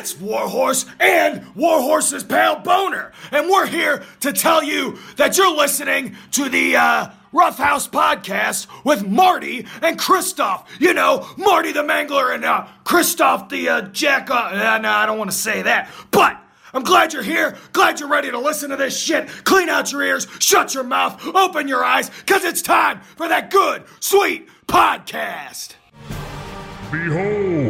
It's Warhorse and Warhorse's pal Boner, and we're here to tell you that you're listening to the uh, Rough House podcast with Marty and Christoph. You know, Marty the Mangler and uh, Christoph the uh, Jack. Uh, no, I don't want to say that, but. I'm glad you're here. Glad you're ready to listen to this shit. Clean out your ears, shut your mouth, open your eyes, because it's time for that good, sweet podcast. Behold,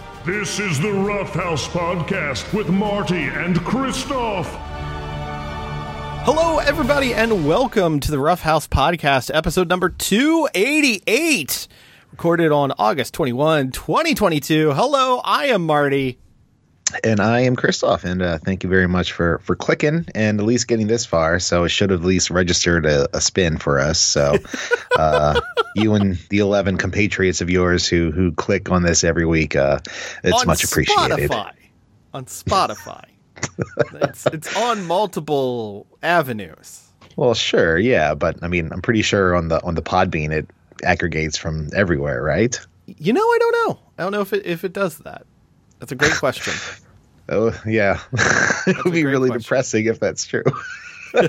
This is the Rough House Podcast with Marty and Christoph. Hello, everybody, and welcome to the Rough House Podcast, episode number 288, recorded on August 21, 2022. Hello, I am Marty. And I am Christoph, and uh, thank you very much for for clicking and at least getting this far. So it should have at least registered a, a spin for us. So uh, you and the eleven compatriots of yours who who click on this every week, uh, it's on much appreciated. Spotify. On Spotify. it's, it's on multiple avenues. Well, sure, yeah, but I mean, I'm pretty sure on the on the Podbean it aggregates from everywhere, right? You know, I don't know. I don't know if it if it does that. That's a great question. Oh yeah, it would be really question. depressing if that's true.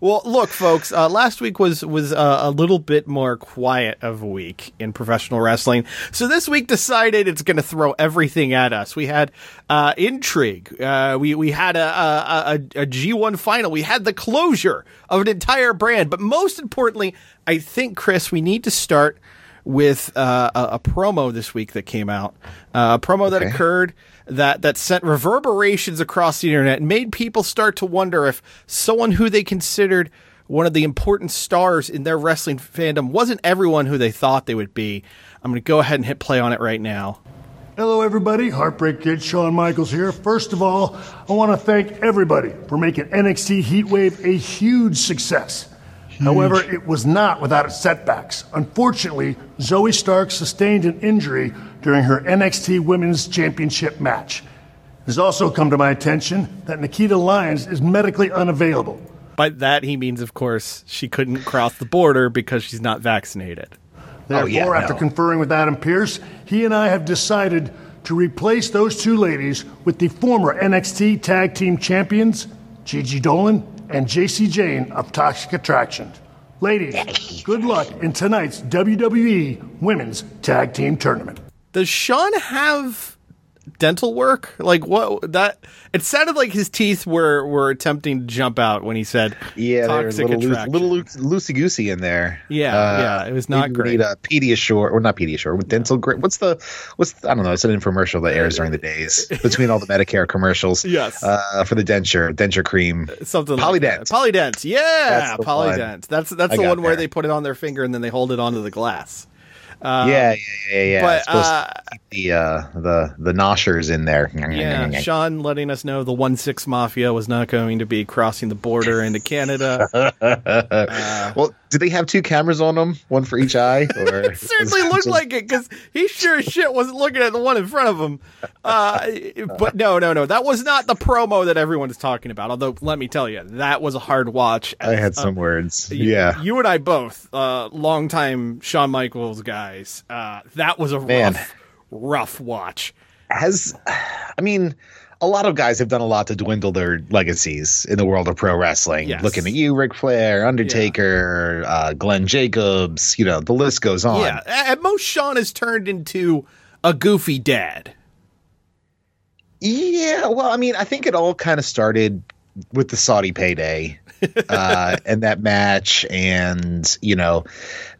well, look, folks. Uh, last week was was uh, a little bit more quiet of a week in professional wrestling, so this week decided it's going to throw everything at us. We had uh, intrigue. Uh, we we had a, a, a, a G1 final. We had the closure of an entire brand, but most importantly, I think Chris, we need to start with uh, a, a promo this week that came out. Uh, a promo that occurred that that sent reverberations across the internet and made people start to wonder if someone who they considered one of the important stars in their wrestling fandom wasn't everyone who they thought they would be. I'm going to go ahead and hit play on it right now. Hello, everybody. Heartbreak Kid Shawn Michaels here. First of all, I want to thank everybody for making NXT Heatwave a huge success. However, it was not without its setbacks. Unfortunately, Zoey Stark sustained an injury during her NXT Women's Championship match. It has also come to my attention that Nikita Lyons is medically unavailable. By that he means, of course, she couldn't cross the border because she's not vaccinated. Therefore, oh, yeah, after no. conferring with Adam Pearce, he and I have decided to replace those two ladies with the former NXT Tag Team Champions, Gigi Dolin and Jacy Jayne of Toxic Attraction. Ladies, good luck in tonight's WWE Women's Tag Team Tournament. Does Shawn have dental work? Like what that it sounded like his teeth were were attempting to jump out when he said Yeah, toxic little attraction. little loosey goosey in there. Yeah, yeah, it was not great. Need a Pediasure or not Pediasure with dental grit. What's the what's the, I don't know. It's an infomercial that airs during the days between all the Medicare commercials. Yes. uh, for the denture denture cream. something Polident. like. Polident. Yeah, That's the one. Polident. That's that's the one where they put it on their finger and then they hold it onto the glass. Yeah, yeah, yeah, yeah. but, uh, the uh, the the noshers in there. Yeah, Shawn letting us know the one six mafia was not going to be crossing the border into Canada. well, do they have two cameras on them, one for each eye? Or It certainly looked like it because he sure as shit wasn't looking at the one in front of him. Uh, but no, no, no, that was not the promo that everyone is talking about. Although, let me tell you, that was a hard watch. I had some words. Yeah, you and I both, uh, longtime Shawn Michaels guys. Uh, that was a Man. rough, rough watch. has I mean, a lot of guys have done a lot to dwindle their legacies in the world of pro wrestling. Yes. Looking at you, Ric Flair, Undertaker, uh, Glenn Jacobs. You know, the list goes on. Yeah, at most, Shawn has turned into a goofy dad. Yeah, well, I mean, I think it all kind of started with the Saudi payday uh, and that match, and you know,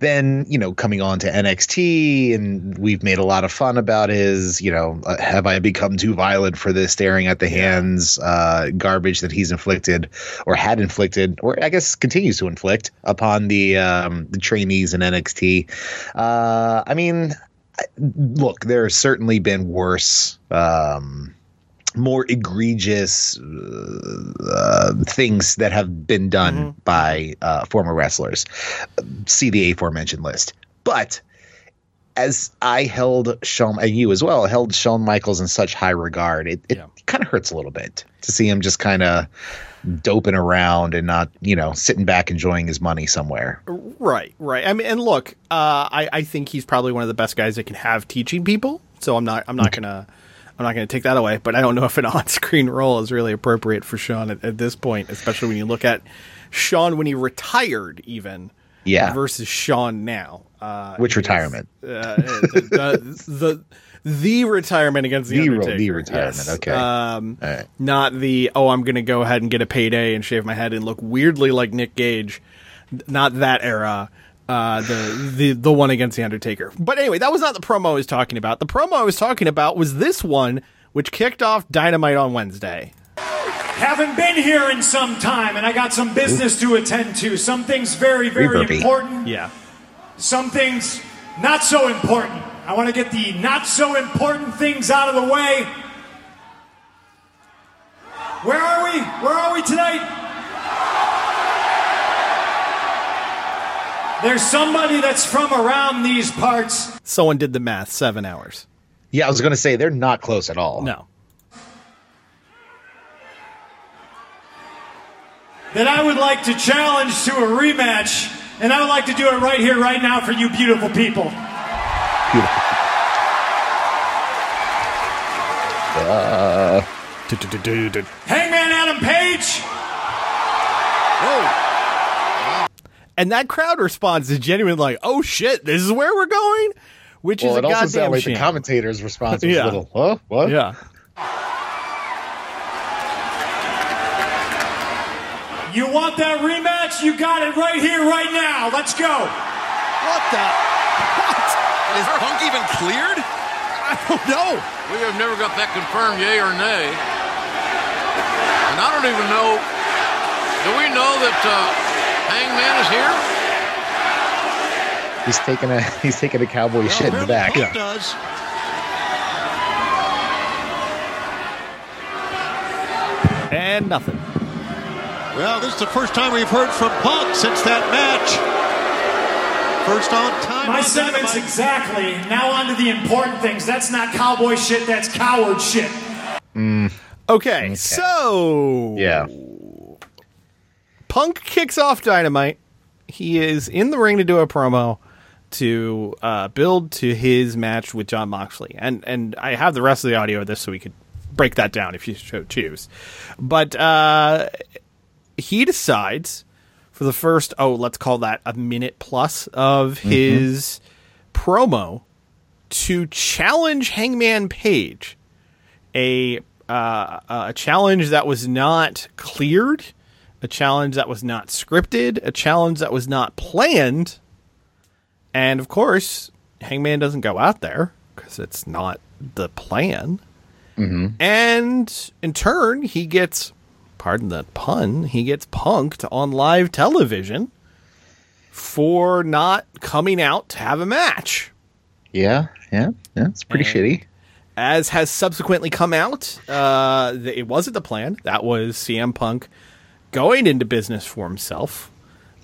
then you know, coming on to NXT, and we've made a lot of fun about his, you know, uh, have I become too violent for this? Staring at the hands, uh, garbage that he's inflicted or had inflicted, or I guess continues to inflict upon the um, the trainees in NXT. Uh, I mean, look, there has certainly been worse. Um, more egregious uh, things that have been done Mm-hmm. by uh, former wrestlers. See the aforementioned list. But as I held Shawn, and you as well, held Shawn Michaels in such high regard, it, it Yeah. kind of hurts a little bit to see him just kind of doping around and not, you know, sitting back enjoying his money somewhere. Right, right. I mean, and look, uh, I I think he's probably one of the best guys that can have teaching people. So I'm not I'm not gonna I'm not gonna take that away. But I don't know if an on-screen role is really appropriate for Shawn at, at this point, especially when you look at Shawn when he retired, even Yeah. versus Shawn now. Uh, Which retirement? uh, the, the the retirement against the, The Undertaker. the retirement, Yes. okay. Um, right. not the oh, I'm going to go ahead and get a payday and shave my head and look weirdly like Nick Gage. Not that era. Uh, the the the one against the Undertaker. But anyway, that was not the promo I was talking about. The promo I was talking about was this one, which kicked off Dynamite on Wednesday. Haven't been here in some time, and I got some business to attend to. Some things very, very Reverbie. important. Yeah. Some things not so important. I want to get the not so important things out of the way. Where are we? Where are we tonight? There's somebody that's from around these parts. Someone did the math. Seven hours. Yeah, I was going to say they're not close at all. No. that I would like to challenge to a rematch, and I would like to do it right here, right now for you beautiful people. Beautiful. Uh, Hangman Adam Page, And that crowd response is genuine, like, "Oh shit, this is where we're going," which Well, is a it also goddamn sounded like shame. the commentator's response was Yeah. a little, huh? What? yeah. you want that rematch? You got it right here, right now. Let's go. What the? What? Is Punk even cleared? I don't know. We have never got that confirmed, yay or nay. And I don't even know. Do we know that uh, Hangman is here? He's taking a he's taking a cowboy shit in the back. Punk does. And nothing. Well, this is the first time we've heard from Punk since that match. First on time. My on sentiments Dynamite. exactly. Now on to the important things. That's not cowboy shit, that's coward shit. Okay, so Yeah. Punk kicks off Dynamite. He is in the ring to do a promo to uh, build to his match with Jon Moxley, and and I have the rest of the audio of this so we could break that down if you so choose. But uh, he decides for the first oh let's call that a minute plus of his promo to challenge Hangman Page a uh, a challenge that was not cleared, a challenge that was not scripted, a challenge that was not planned, and of course, Hangman doesn't go out there because it's not the plan. And in turn, he gets, pardon the pun, he gets punked on live television for not coming out to have a match. Yeah, yeah, yeah. It's pretty shitty. as has subsequently come out, uh, it wasn't the plan. That was CM Punk going into business for himself.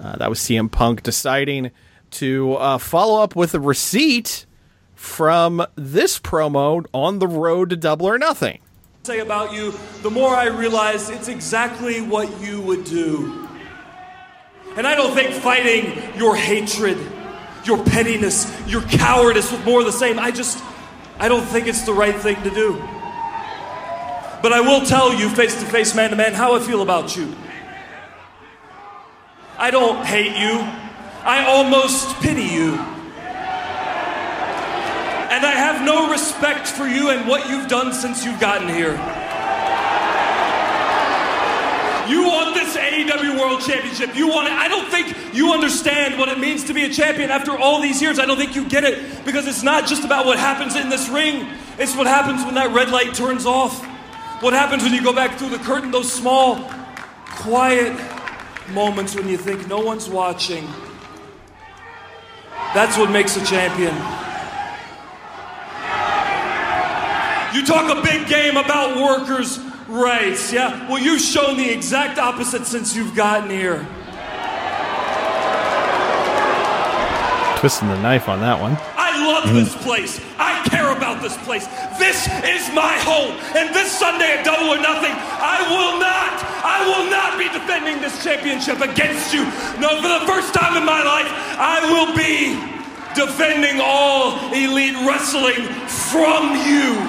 Uh, that was CM Punk deciding to uh, follow up with a receipt from this promo on the road to Double or Nothing. say about you, the more I realize it's exactly what you would do. And I don't think fighting your hatred, your pettiness, your cowardice with more of the same, I just, I don't think it's the right thing to do. But I will tell you, face to face, man to man, how I feel about you. I don't hate you, I almost pity you. And I have no respect for you and what you've done since you've gotten here. You want this AEW World Championship. You want it. I don't think you understand what it means to be a champion after all these years. I don't think you get it because it's not just about what happens in this ring, it's what happens when that red light turns off. What happens when you go back through the curtain, those small, quiet moments when you think no one's watching. That's what makes a champion. You talk a big game about workers' rights, yeah? Well, you've shown the exact opposite since you've gotten here. Twisting the knife on that one. I love this place. I care about this place. This is my home. And this Sunday at Double or Nothing, I will not, I will not be defending this championship against you. No, for the first time in my life, I will be defending all elite wrestling from you.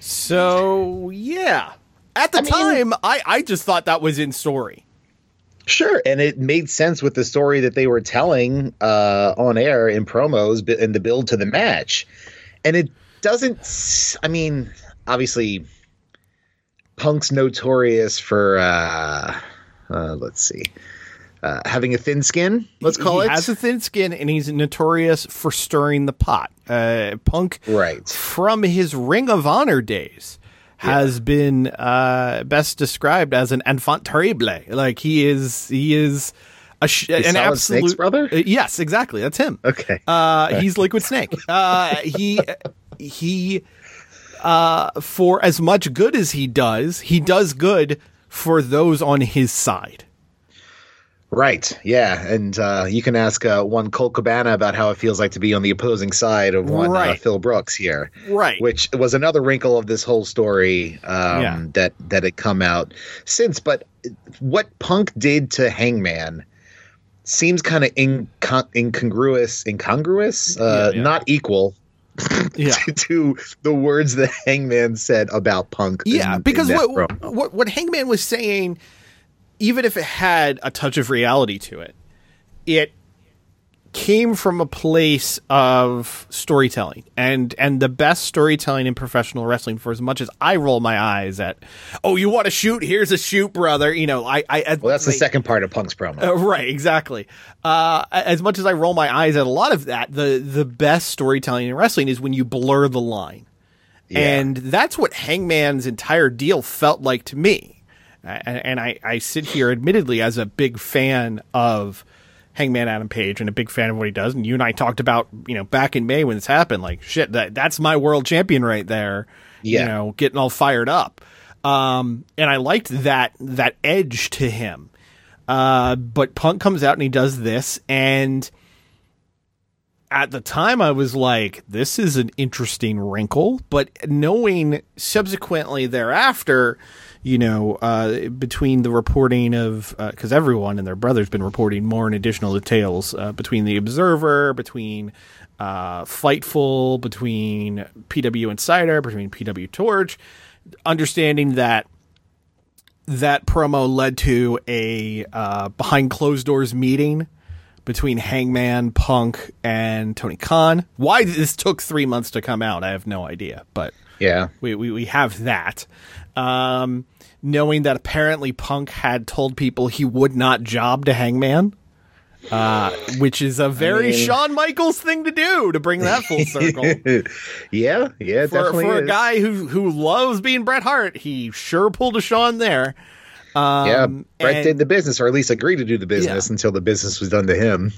So yeah, at the I mean- time, I I just thought that was in story. Sure, and it made sense with the story that they were telling uh, on air in promos in the build to the match, and it doesn't. I mean, obviously, Punk's notorious for uh, uh, let's see, uh, having a thin skin. Let's call he it. has a thin skin, and he's notorious for stirring the pot. Uh, Punk, right from his Ring of Honor days, has been uh, best described as an enfant terrible. Like he is, he is. A sh- Is an absolute Snake's brother? Uh, yes, exactly. That's him. Okay. Uh, he's Liquid Snake. Uh, he he uh, for as much good as he does, he does good for those on his side. Right. Yeah, and uh, you can ask uh, one Colt Cabana about how it feels like to be on the opposing side of one uh, Phil Brooks here. Right. Which was another wrinkle of this whole story um, Yeah. that that had come out since. But what Punk did to Hangman seems kind of incon- incongruous, incongruous, uh, Yeah, yeah. not equal. Yeah. to, the words that Hangman said about Punk. Yeah, in because that what, what what Hangman was saying, even if it had a touch of reality to it, it came from a place of storytelling and and the best storytelling in professional wrestling for as much as I roll my eyes at oh you want to shoot here's a shoot brother you know I I well, that's the second part of Punk's promo. uh, right, exactly. Uh, as much as I roll my eyes at a lot of that, the the best storytelling in wrestling is when you blur the line, and that's what Hangman's entire deal felt like to me. And, and I, I sit here, admittedly, as a big fan of Hangman Adam Page and a big fan of what he does. And you and I talked about, you know, back in May when this happened, like shit, that that's my world champion right there. Yeah. You know, getting all fired up. Um, and I liked that that edge to him. Uh, but Punk comes out and he does this, and at the time I was like, this is an interesting wrinkle. But knowing subsequently thereafter, you know, uh, between the reporting of, because everyone and their brother's been reporting more and additional details uh, between the Observer, between uh, Fightful, between PW Insider, between PW Torch, understanding that that promo led to a uh, behind closed doors meeting between Hangman, Punk, and Tony Khan. Why this took three months to come out, I have no idea, but Yeah. we we, we have that. Um, knowing that apparently Punk had told people he would not job to Hangman. Uh, which is a very mean- Shawn Michaels thing to do to bring that full circle. yeah, yeah, for, definitely for a guy who who loves being Bret Hart, he sure pulled a Shawn there. Um, yeah, Bret and- did the business, or at least agreed to do the business until the business was done to him.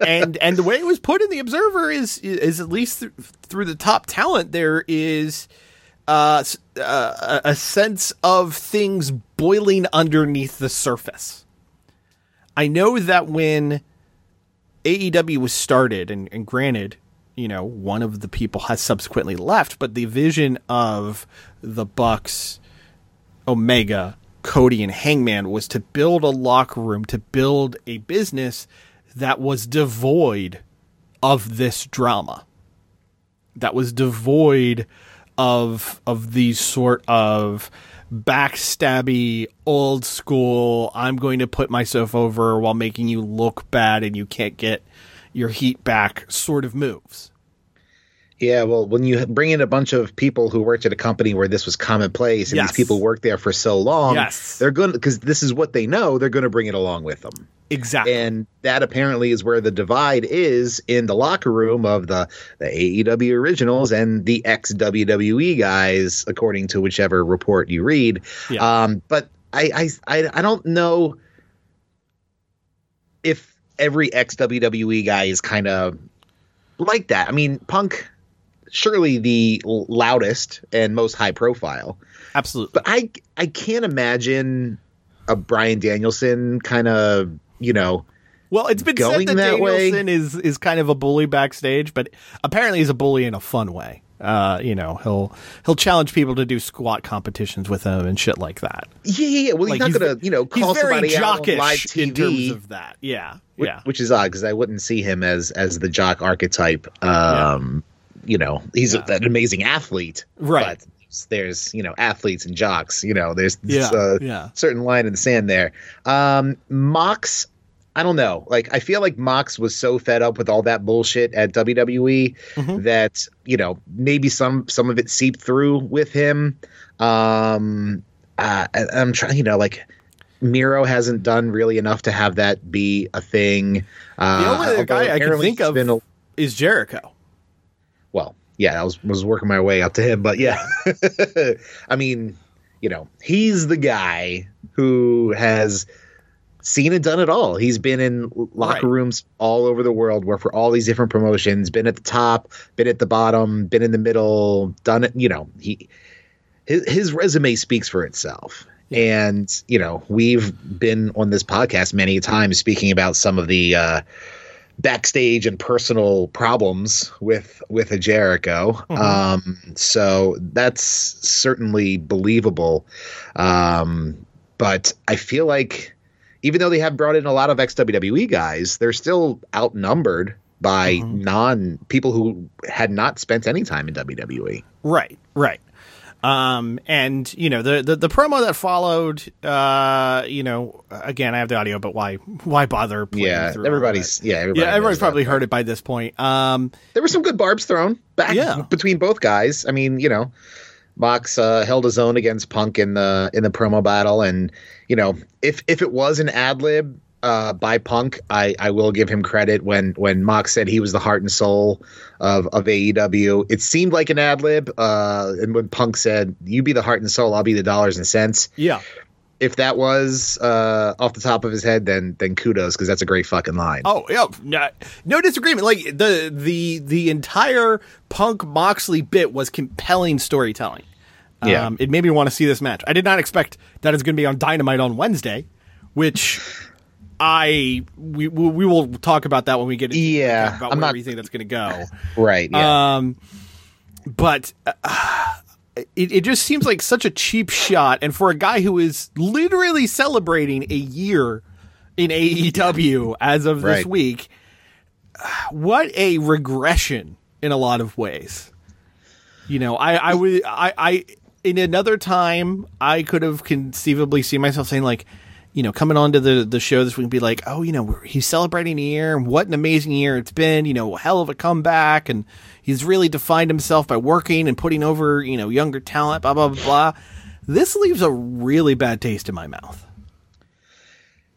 and and the way it was put in the Observer is is at least th- through the top talent there is uh, uh, a sense of things boiling underneath the surface. I know that when AEW was started, and, and granted, you know, one of the people has subsequently left, but the vision of the Bucks, Omega, Cody, and Hangman was to build a locker room, to build a business that was devoid of this drama, that was devoid of of these sort of backstabby old school i'm going to put myself over while making you look bad and you can't get your heat back sort of moves yeah, well, when you bring in a bunch of people who worked at a company where this was commonplace, and Yes. these people worked there for so long, Yes. they're going because this is what they know. They're going to bring it along with them. Exactly and that apparently is where the divide is in the locker room of the the AEW originals and the ex WWE guys, according to whichever report you read. Yeah. Um, but I, I I I don't know if every ex WWE guy is kind of like that. I mean, Punk surely the loudest and most high profile. Absolutely. But I I can't imagine a Bryan Danielson kind of you know. Well, it's been going said that, that way. Danielson is is kind of a bully backstage, but apparently he's a bully in a fun way. Uh, you know, he'll he'll challenge people to do squat competitions with him and shit like that. Yeah, yeah, yeah. Well, Like, he's not gonna you know call somebody out on live TV in terms of that. Yeah, Which, yeah. which is odd because I wouldn't see him as as the jock archetype. Um, you know, he's a, an amazing athlete, Right. But there's you know athletes and jocks. You know, there's Yeah, a yeah. certain line in the sand there. Um, Mox, I don't know. Like I feel like Mox was so fed up with all that bullshit at WWE Mm-hmm. that you know maybe some some of it seeped through with him. Um, uh, and I'm trying, you know, like. Miro hasn't done really enough to have that be a thing. Uh, The only guy I can think of a- is Jericho. well, yeah, I was was working my way up to him, but yeah, I mean, you know, he's the guy who has seen and done it all. He's been in locker Right. rooms all over the world, worked for all these different promotions, been at the top, been at the bottom, been in the middle, done it. You know, he his his resume speaks for itself. And you know, we've been on this podcast many times speaking about some of the uh, backstage and personal problems with with a Jericho. Um, so that's certainly believable. Um, but I feel like even though they have brought in a lot of ex WWE guys, they're still outnumbered by non people who had not spent any time in. WWE. Right, right. Um, and you know the, the the promo that followed. Uh, you know, again, I have the audio, but why why bother? playing Yeah, through all of everybody's yeah, everybody yeah, everybody's knows that. probably heard it by this point. Um, there were some good barbs thrown back Yeah. between both guys. I mean, you know, Mox uh, held his own against Punk in the in the promo battle, and you know, if if it was an ad lib uh, by Punk, I I will give him credit when when Mox said he was the heart and soul of of AEW. It seemed like an ad lib, uh, and when Punk said, "You be the heart and soul, I'll be the dollars and cents." yeah, If that was uh, off the top of his head, then then kudos because that's a great fucking line. Oh yeah, no, no disagreement. Like the the the entire Punk Moxley bit was compelling storytelling. Yeah. Um, it made me want to see this match. I did not expect that it's going to be on Dynamite on Wednesday, which I we we will talk about that when we get into Yeah, about I'm where not- we think that's going to go. right. Yeah. Um, but uh, it, it just seems like such a cheap shot. And for a guy who is literally celebrating a year in AEW as of this Right. week, what a regression in a lot of ways. You know, I, I would, I, I, in another time, I could have conceivably seen myself saying like, you know, coming onto the the show this week and be like, oh, you know, we're- he's celebrating a year, and what an amazing year it's been. You know, hell of a comeback, and he's really defined himself by working and putting over, you know, younger talent. Blah blah blah. blah. This leaves a really bad taste in my mouth.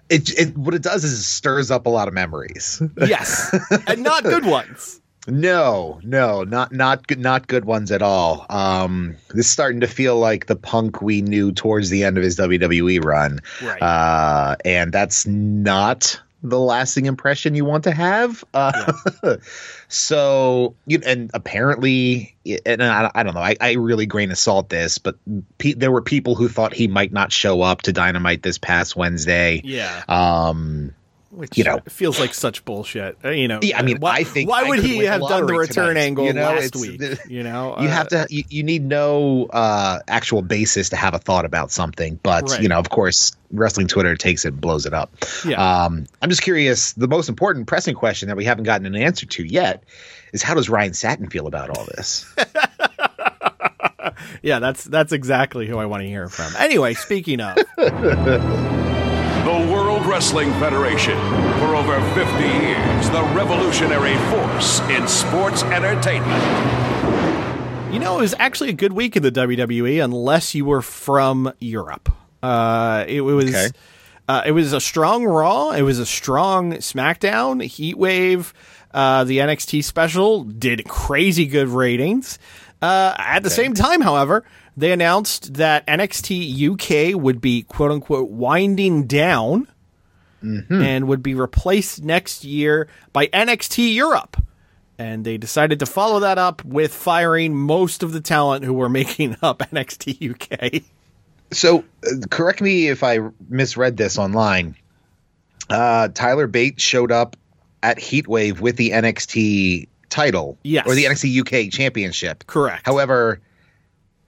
it, it what it does is it stirs up a lot of memories. Yes, and not good ones. No, no, not not good, not good ones at all. Um, this is starting to feel like the punk we knew towards the end of his WWE run, Right. uh, and that's not the lasting impression you want to have. Uh, so, you and apparently, and I, I don't know, I, I really grain of salt this, but pe- there were people who thought he might not show up to Dynamite this past Wednesday. Yeah. Um, Which you know. feels like such bullshit. Uh, You know, Yeah, I mean, why, I think why would he have done the return tonight, angle you know? last week? You know, you Uh, have to you, you need no uh actual basis to have a thought about something but Right. you know of course wrestling twitter takes it and blows it up Yeah. um i'm just curious the most important pressing question that we haven't gotten an answer to yet is how does ryan satin feel about all this Yeah, that's that's exactly who I want to hear from. Anyway, speaking of, The World Wrestling Federation. For over 50 years, the revolutionary force in sports entertainment. you know, it was actually a good week in the WWE, unless you were from Europe. Uh, it, was. Okay. Uh, it was a strong Raw. It was a strong SmackDown. Heat Wave, uh, the NXT special did crazy good ratings. Uh, at the same time, however, they announced that NXT UK would be quote unquote winding down and would be replaced next year by NXT Europe. and they decided to follow that up with firing most of the talent who were making up NXT UK. So, uh, correct me if I misread this online. Uh, Tyler Bates showed up at Heatwave with the NXT title, Yes. or the NXT UK Championship. Correct. However,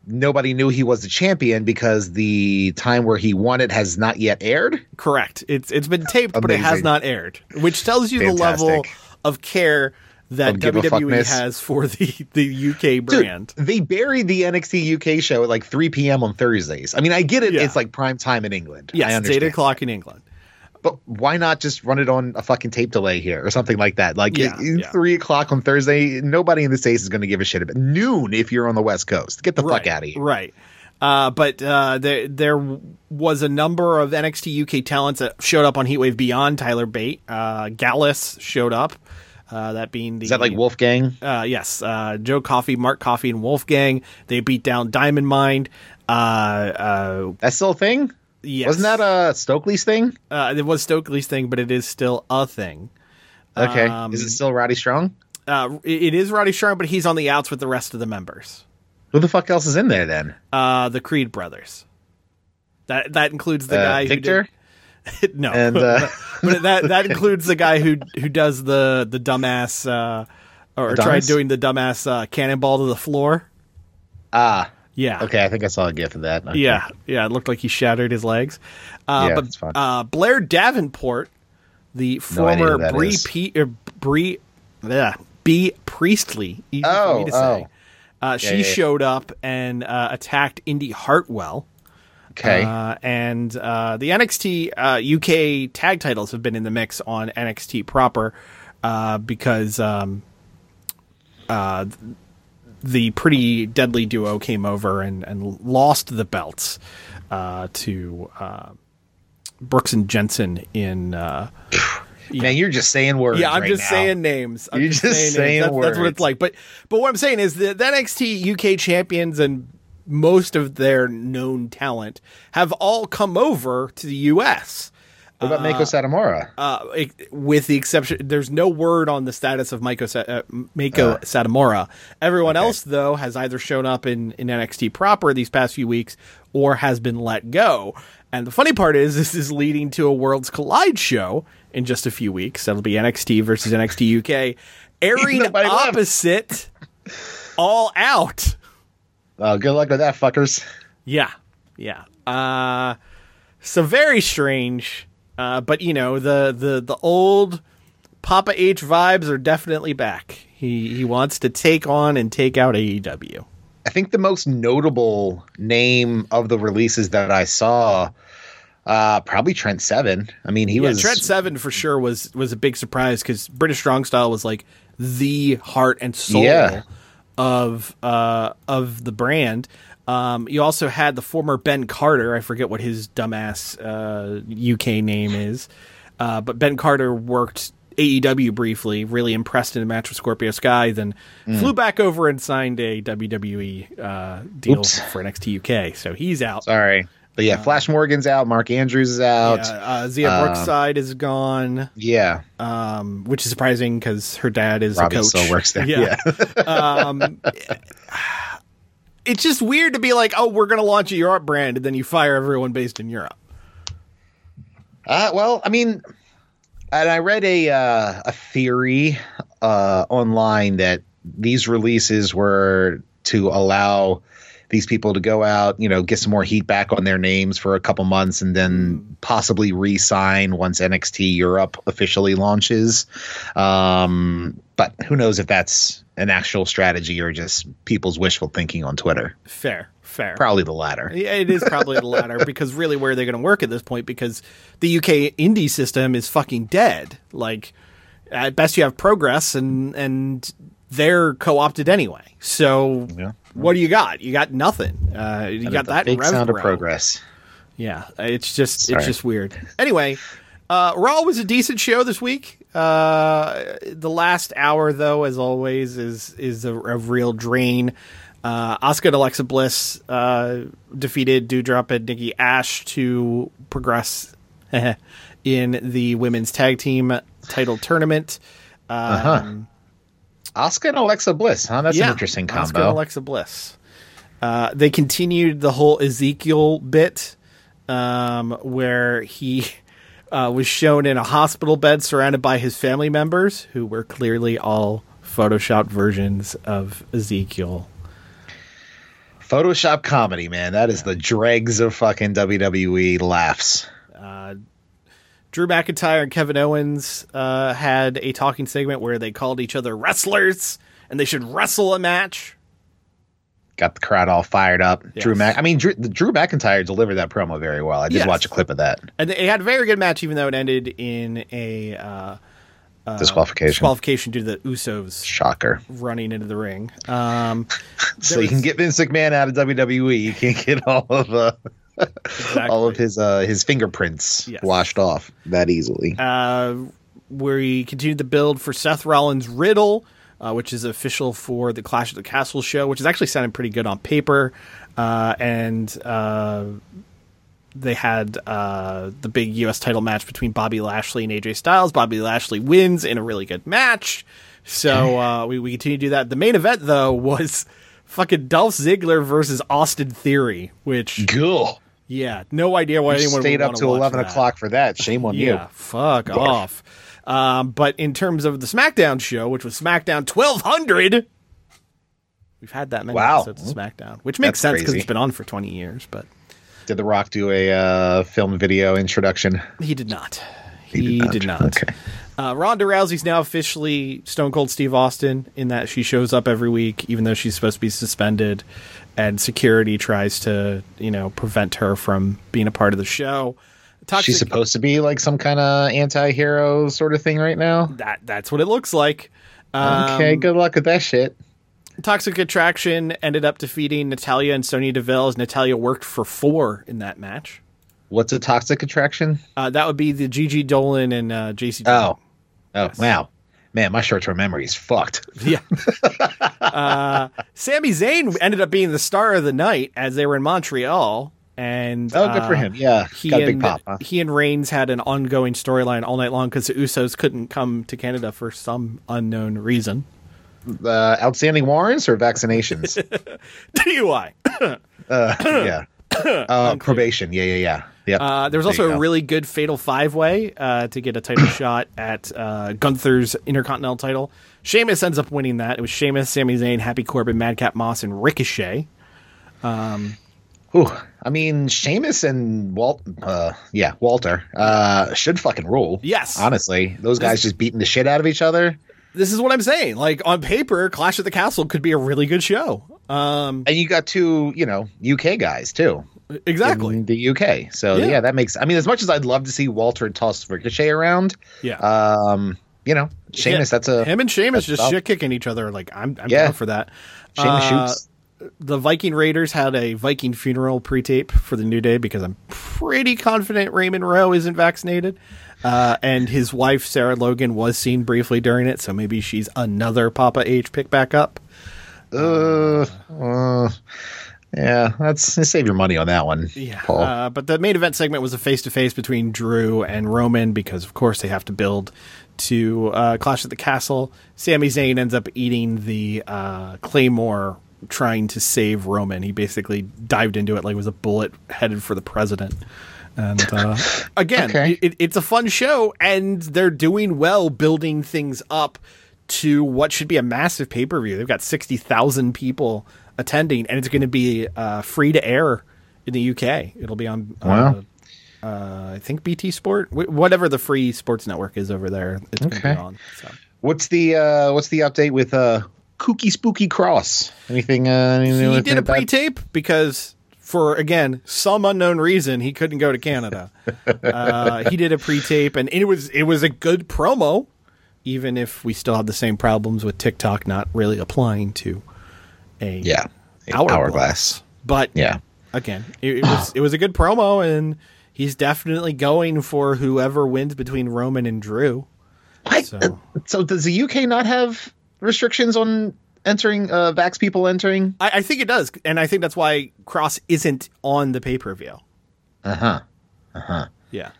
nobody knew he was the champion because the time where he won it has not yet aired. Correct. It's it's been taped, but it has not aired, which tells you the level of care that Of give a fuck WWE has for the the UK brand. Dude, they buried the NXT UK show at like 3 p.m. on Thursdays. I mean, I get it. Yeah. It's like prime time in England. Yes, it's eight o'clock in England. But why not just run it on a fucking tape delay here or something like that? Like Yeah, yeah. three o'clock on Thursday, nobody in the States is going to give a shit about noon if you're on the West Coast. Get the right, fuck out of here. Right. Uh, but uh, there there was a number of NXT UK talents that showed up on Heatwave beyond Tyler Bate. Uh, Gallus showed up. Uh, that being the Is that like Wolfgang? Uh, yes, uh, Joe Coffey, Mark Coffey, and Wolfgang. They beat down Diamond Mine. Uh, uh, That's still a thing? Yes. Wasn't that a Stokely's thing? Uh, it was Stokely's thing, but it is still a thing. Okay. Um, is it still Roddy Strong? Uh, it is Roddy Strong, but he's on the outs with the rest of the members. Who the fuck else is in there then? Uh, the Creed brothers. That that includes the Uh, guy Victor? who did, no, And, uh, but that that includes the guy who who does the the dumbass uh, or tried doing the dumbass uh, cannonball to the floor. Ah. Yeah. Okay, I think I saw a gif of that. Okay. Yeah, yeah, it looked like he shattered his legs. Uh, Yeah, but uh, Blair Davenport, the former that Bree. P- er, Bree, yeah, Bea Priestley, easy for Oh, me to say. oh. Uh, she Yeah, yeah, yeah. showed up and uh, attacked Indi Hartwell. Okay. Uh, and uh, the NXT uh, UK tag titles have been in the mix on NXT proper uh, because um, uh, the pretty deadly duo came over and, and lost the belts uh, to uh, Brooks and Jensen in. Uh, Man, you're just saying words. yeah, I'm right just now. saying names. I'm You're just saying names. That's, that's what it's like. But but what I'm saying is that the NXT UK champions and most of their known talent have all come over to the US. What about Mako Satomura? Uh, it- with the exception, there's no word on the status of Mako, Sa- uh, Mako Satomura. Everyone else, though, has either shown up in, in NXT proper these past few weeks or has been let go. And the funny part is, this is leading to a Worlds Collide show in just a few weeks. That'll be NXT versus NXT UK, airing opposite All Out. Uh, good luck with that, fuckers. Yeah, yeah. Uh, so very strange. Uh, but you know the the the old Papa H vibes are definitely back. He he wants to take on and take out AEW. I think the most notable name of the releases that I saw, uh, probably Trent Seven. I mean, he yeah, was Trent Seven for sure was was a big surprise because British Strong Style was like the heart and soul Yeah. of uh of the brand. Um, you also had the former Ben Carter. I forget what his dumbass uh, UK name is, uh, but Ben Carter worked AEW briefly. Really impressed in a match with Scorpio Sky. Then Mm. flew back over and signed a WWE uh, deal Oops. for NXT UK. So he's out. sorry, but yeah, Flash Morgan's out. Mark Andrews is out. Yeah, uh, Xia Um, Brookside is gone. yeah, um, which is surprising because her dad is Robbie a coach. still works there. Yeah. um, it's just weird to be like, oh, we're going to launch a Europe brand, and then you fire everyone based in Europe. Uh, well, I mean, and I read a uh, a theory uh, online that these releases were to allow these people to go out, you know, get some more heat back on their names for a couple months, and then possibly re-sign once NXT Europe officially launches. Um, but who knows if that's an actual strategy or just people's wishful thinking on Twitter? Fair, fair. Probably the latter. Yeah, it is probably the latter because really, where are they going to work at this point? Because the UK indie system is fucking dead. Like, at best, you have progress, and and they're co-opted anyway. So, what do you got? You got nothing. Uh, you got that fake sound of progress. Yeah, it's just Sorry. it's just weird. Anyway, uh, Raw was a decent show this week. Uh, the last hour, though, as always, is is a, a real drain. Uh, Asuka and Alexa Bliss uh, defeated Doudrop and Nikki Ash to progress in the women's tag team title tournament. Um, Uh-huh. Oscar and Alexa Bliss, huh? That's Yeah, an interesting combo. Asuka and. Alexa Bliss. Uh, they continued the whole Ezekiel bit um, where he uh, was shown in a hospital bed surrounded by his family members, who were clearly all photoshopped versions of Ezekiel. Photoshop comedy, man. That is the dregs of fucking WWE laughs. Drew McIntyre and Kevin Owens uh, had a talking segment where they called each other wrestlers and they should wrestle a match. Got the crowd all fired up. Yes. Drew Mac. I mean, Drew, Drew McIntyre delivered that promo very well. I did Yes. watch a clip of that And they had a very good match, even though it ended in a uh, uh, disqualification. disqualification due to the Usos Shocker. running into the ring. Um, So you can get Vince McMahon out of WWE. You can't get all of uh, all of his uh, his fingerprints Yes. washed off that easily. uh, where he continued the build for Seth Rollins Riddle, uh, which is official for the Clash of the Castle show, which is actually sounding pretty good on paper. Uh, and uh, they had uh, the big U.S. title match between Bobby Lashley and AJ Styles. Bobby Lashley wins in a really good match. So uh, we, we continue to do that. The main event, though, was fucking Dolph Ziggler versus Austin Theory, which. Cool. Yeah, no idea why You anyone stayed up till eleven that. o'clock for that. Shame on Yeah, you. fuck off. Um, but in terms of the SmackDown show, which was SmackDown 1200, we've had that many Wow. episodes of SmackDown, which makes That's sense because it's been on for 20 years, but Did The Rock do a uh, film video introduction? he did not. He, did not. Okay. Uh, Ronda Rousey's now officially Stone Cold Steve Austin in that she shows up every week, even though she's supposed to be suspended, and security tries to, you know, prevent her from being a part of the show. Toxic, She's supposed to be like some kind of anti-hero sort of thing right now. that that's what it looks like. Um, Okay, good luck with that shit. Toxic Attraction ended up defeating Natalya and Sonya Deville as Natalya worked for four in that match. What's a toxic attraction? Uh, that would be the Gigi Dolin and uh, Jacy. Oh, oh, wow, man, my short-term memory is fucked. Yeah. uh, Sami Zayn ended up being the star of the night as they were in Montreal. And Oh, good for uh, him. Yeah, he got and, big pop. Huh? He and Reigns had an ongoing storyline all night long because the Usos couldn't come to Canada for some unknown reason. Uh, outstanding warrants or vaccinations? DUI. uh, yeah, uh, probation. Yeah, yeah, yeah. Yep. Uh, there was also you a really good fatal five way uh, to get a title shot at uh, Gunther's Intercontinental title. Sheamus ends up winning that. It was Sheamus, Sami Zayn, Happy Corbin, Madcap Moss, and Ricochet. Ooh, I mean, Sheamus and Walt, uh, yeah, Walter, uh, should fucking rule. Yes. honestly, those guys just beating the shit out of each other. This is what I'm saying. Like on paper, Clash at the Castle could be a really good show. Um, And you got two, you know, UK guys too. Exactly. in the UK. So Yeah. yeah. that makes. I mean, as much as I'd love to see Walter toss Ricochet around, Yeah. um, you know, Sheamus. Yeah. That's a him and Sheamus just shit kicking each other. Like I'm, I'm Yeah. down for that. Sheamus Uh, shoots. the Viking Raiders had a Viking funeral pre-tape for the New Day because I'm pretty confident Raymond Rowe isn't vaccinated, uh, and his wife Sarah Logan was seen briefly during it, so maybe she's another Papa H pick back up. Uh, uh, yeah, that's save your money on that one, Yeah, Paul. uh, but the main event segment was a face-to-face between Drew and Roman because, of course, they have to build to uh, Clash at the Castle. Sami Zayn ends up eating the uh, Claymore, trying to save Roman. He basically dived into it like it was a bullet headed for the president. And uh, again, Okay. it, it's a fun show, and they're doing well building things up to what should be a massive pay per view. They've got sixty thousand people attending, and it's going to be uh, free to air in the UK. It'll be on, Wow. uh, uh, I think BT Sport, whatever the free sports network is over there. It's going to be on. So. what's the uh, what's the update with uh, Kooky Spooky Kross? Anything? Uh, anything He did a pre-tape because, for again some unknown reason, he couldn't go to Canada. uh, he did a pre-tape, and it was it was a good promo, even if we still have the same problems with TikTok not really applying to a Yeah, hourglass. hourglass. But Yeah. again, it, it was it was a good promo, and he's definitely going for whoever wins between Roman and Drew. What? So- So, does the UK not have restrictions on entering uh, vax people entering? I, I think it does, and I think that's why Kross isn't on the pay per view. Uh huh. Uh huh. Yeah.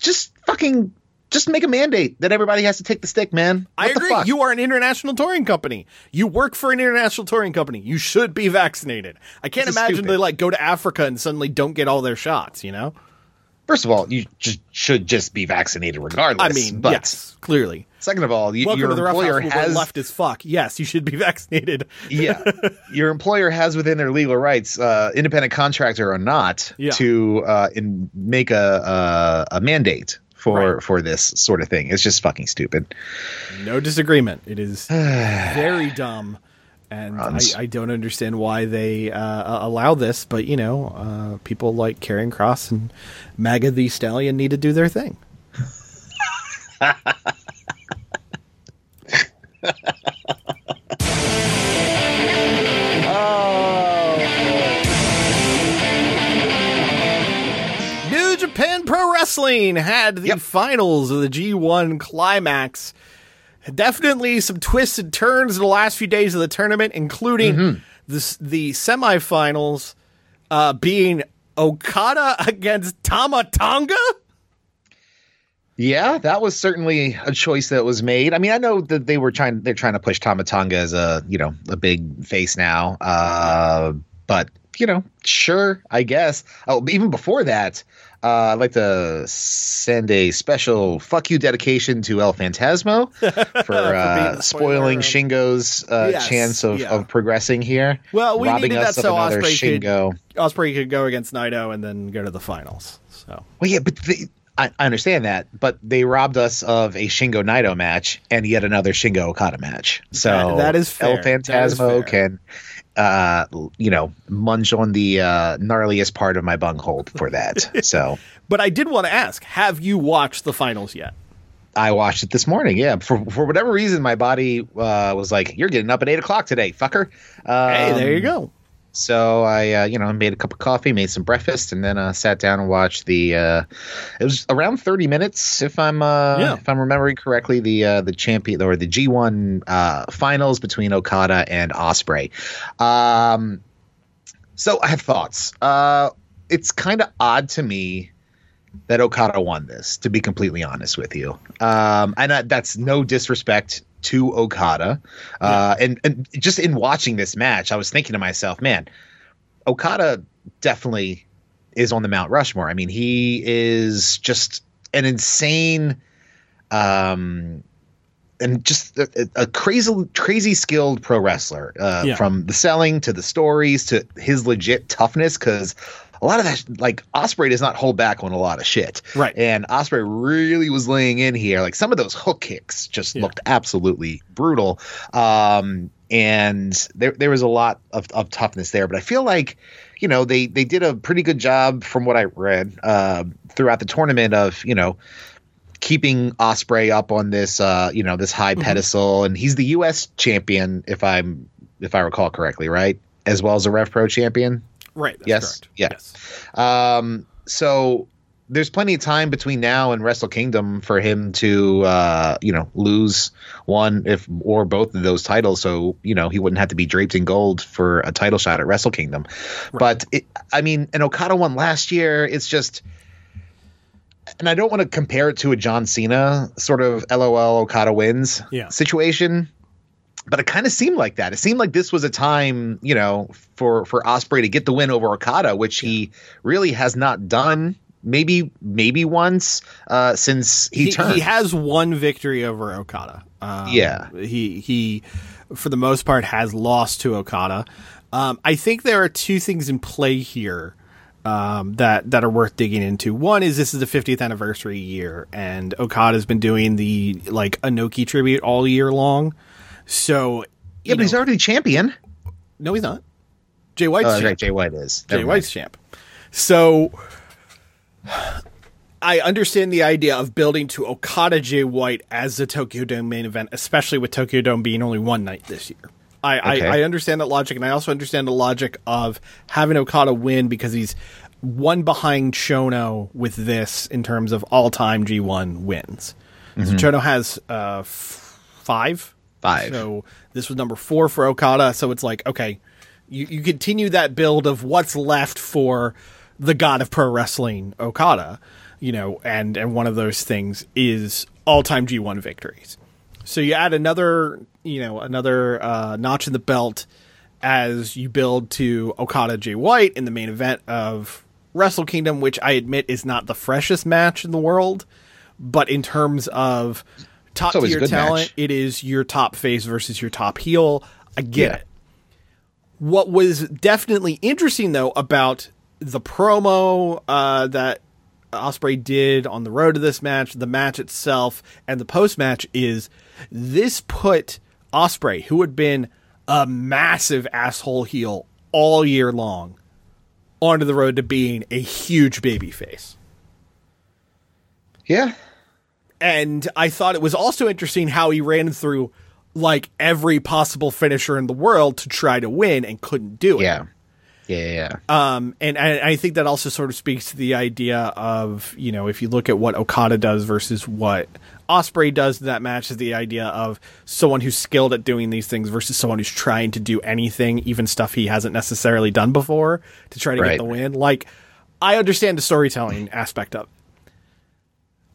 Just fucking just make a mandate that everybody has to take the stick, man. I What the agree. fuck? You are an international touring company. You work for an international touring company. You should be vaccinated. I can't This imagine they like go to Africa and suddenly don't get all their shots. You know? First of all, you just should just be vaccinated regardless. I mean, but yes, clearly. second of all, you, your employer has left as fuck. Yes, you should be vaccinated. yeah, your employer has within their legal rights, uh, independent contractor or not, Yeah. to uh, in, make a, a a mandate for Right. for this sort of thing. It's just fucking stupid. No disagreement. It is very dumb, and I, I don't understand why they uh, allow this. But you know, uh, people like Karrion Kross and MAGA the Stallion need to do their thing. Pro Wrestling had the finals of the G1 Climax. Definitely some twists and turns in the last few days of the tournament, including Mm-hmm. this, the semifinals uh, being Okada against Tama Tonga. Yeah, that was certainly a choice that was made. I mean, I know that they were trying they're trying to push Tama Tonga as a, you know, a big face now. Uh but, you know, sure, I guess. Oh, even before that, uh, I'd like to send a special fuck you dedication to El Phantasmo for, being uh, spoiling of- Shingo's uh, Yes, chance of, yeah. of progressing here. Well, we needed that of so Osprey Shingo. could Osprey could go against Naito and then go to the finals. So Well, yeah, but they, I, I understand that, but they robbed us of a Shingo Naito match and yet another Shingo Okada match. So That- that is fair. El That is Phantasmo fair. can, uh, you know, munch on the uh, gnarliest part of my bunghole for that. so But I did want to ask: Have you watched the finals yet? I watched it this morning. Yeah, for for whatever reason, my body uh, was like, "You're getting up at eight o'clock today, fucker." Um, hey, there you go. So I, uh, you know, made a cup of coffee, made some breakfast, and then uh, sat down and watched the. Uh, it was around thirty minutes, if I'm uh, Yeah. if I'm remembering correctly, the uh, the champion or the G1 uh, finals between Okada and Osprey. Um, so I have thoughts. Uh, it's kind of odd to me that Okada won this, to be completely honest with you. Um, and that's no disrespect to Okada. Uh, and, and just in watching this match, I was thinking to myself, man, Okada definitely is on the Mount Rushmore. I mean, he is just an insane, um, and just a, a crazy, crazy skilled pro wrestler. Uh, Yeah. From the selling to the stories to his legit toughness, because a lot of that, like Osprey, does not hold back on a lot of shit. Right. And Osprey really was laying in here. Like some of those hook kicks just looked absolutely brutal. Um, and there there was a lot of, of toughness there. But I feel like, you know, they they did a pretty good job from what I read uh, throughout the tournament of, you know, keeping Osprey up on this uh, you know, this high pedestal. And he's the US champion, if I'm if I recall correctly, right? As well as a Rev Pro champion. Right. That's yes. correct. Yeah. Yes. Um, so there's plenty of time between now and Wrestle Kingdom for him to, uh, you know, lose one if or both of those titles. So you know he wouldn't have to be draped in gold for a title shot at Wrestle Kingdom. But it, I mean, an Okada won last year. It's just. And I don't want to compare it to a John Cena sort of LOL Okada wins Yeah. situation, but it kind of seemed like that. It seemed like this was a time, you know, for for Osprey to get the win over Okada, which he really has not done. Maybe maybe once uh, since he, he, turned. he has one victory over Okada. Um, Yeah. he he for the most part has lost to Okada. Um, I think there are two things in play here um, that that are worth digging into. One is this is the 50th anniversary year, and Okada's been doing the like Inoki tribute all year long. So yeah, but he's already champion. no, he's not. Jay White's Oh, champ. right, Jay White is. Jay Never White's champ. So I understand the idea of building to Okada Jay White as the Tokyo Dome main event, especially with Tokyo Dome being only one night this year. I, Okay. I, I understand that logic, and I also understand the logic of having Okada win because he's one behind Chono with this in terms of all time G1 wins. So Mhm. Chono has uh, f- five. Five. So this was number four for Okada. So it's like, okay, you, you continue that build of what's left for the god of pro wrestling, Okada. you know, and and one of those things is all time G1 victories. So you add another, you know, another uh, notch in the belt as you build to Okada Jay White in the main event of Wrestle Kingdom, which I admit is not the freshest match in the world, but in terms of top tier talent, match. it is your top face versus your top heel. I get Yeah. it. What was definitely interesting though about the promo uh, that Osprey did on the road to this match, the match itself, and the post match is this put Osprey, who had been a massive asshole heel all year long, onto the road to being a huge baby face. Yeah. And I thought it was also interesting how he ran through like every possible finisher in the world to try to win and couldn't do it. Yeah. Yeah. Yeah. Um, and, and I think that also sort of speaks to the idea of, you know, if you look at what Okada does versus what Osprey does in that match, is the idea of someone who's skilled at doing these things versus someone who's trying to do anything, even stuff he hasn't necessarily done before, to try to get the win. Like, I understand the storytelling aspect of.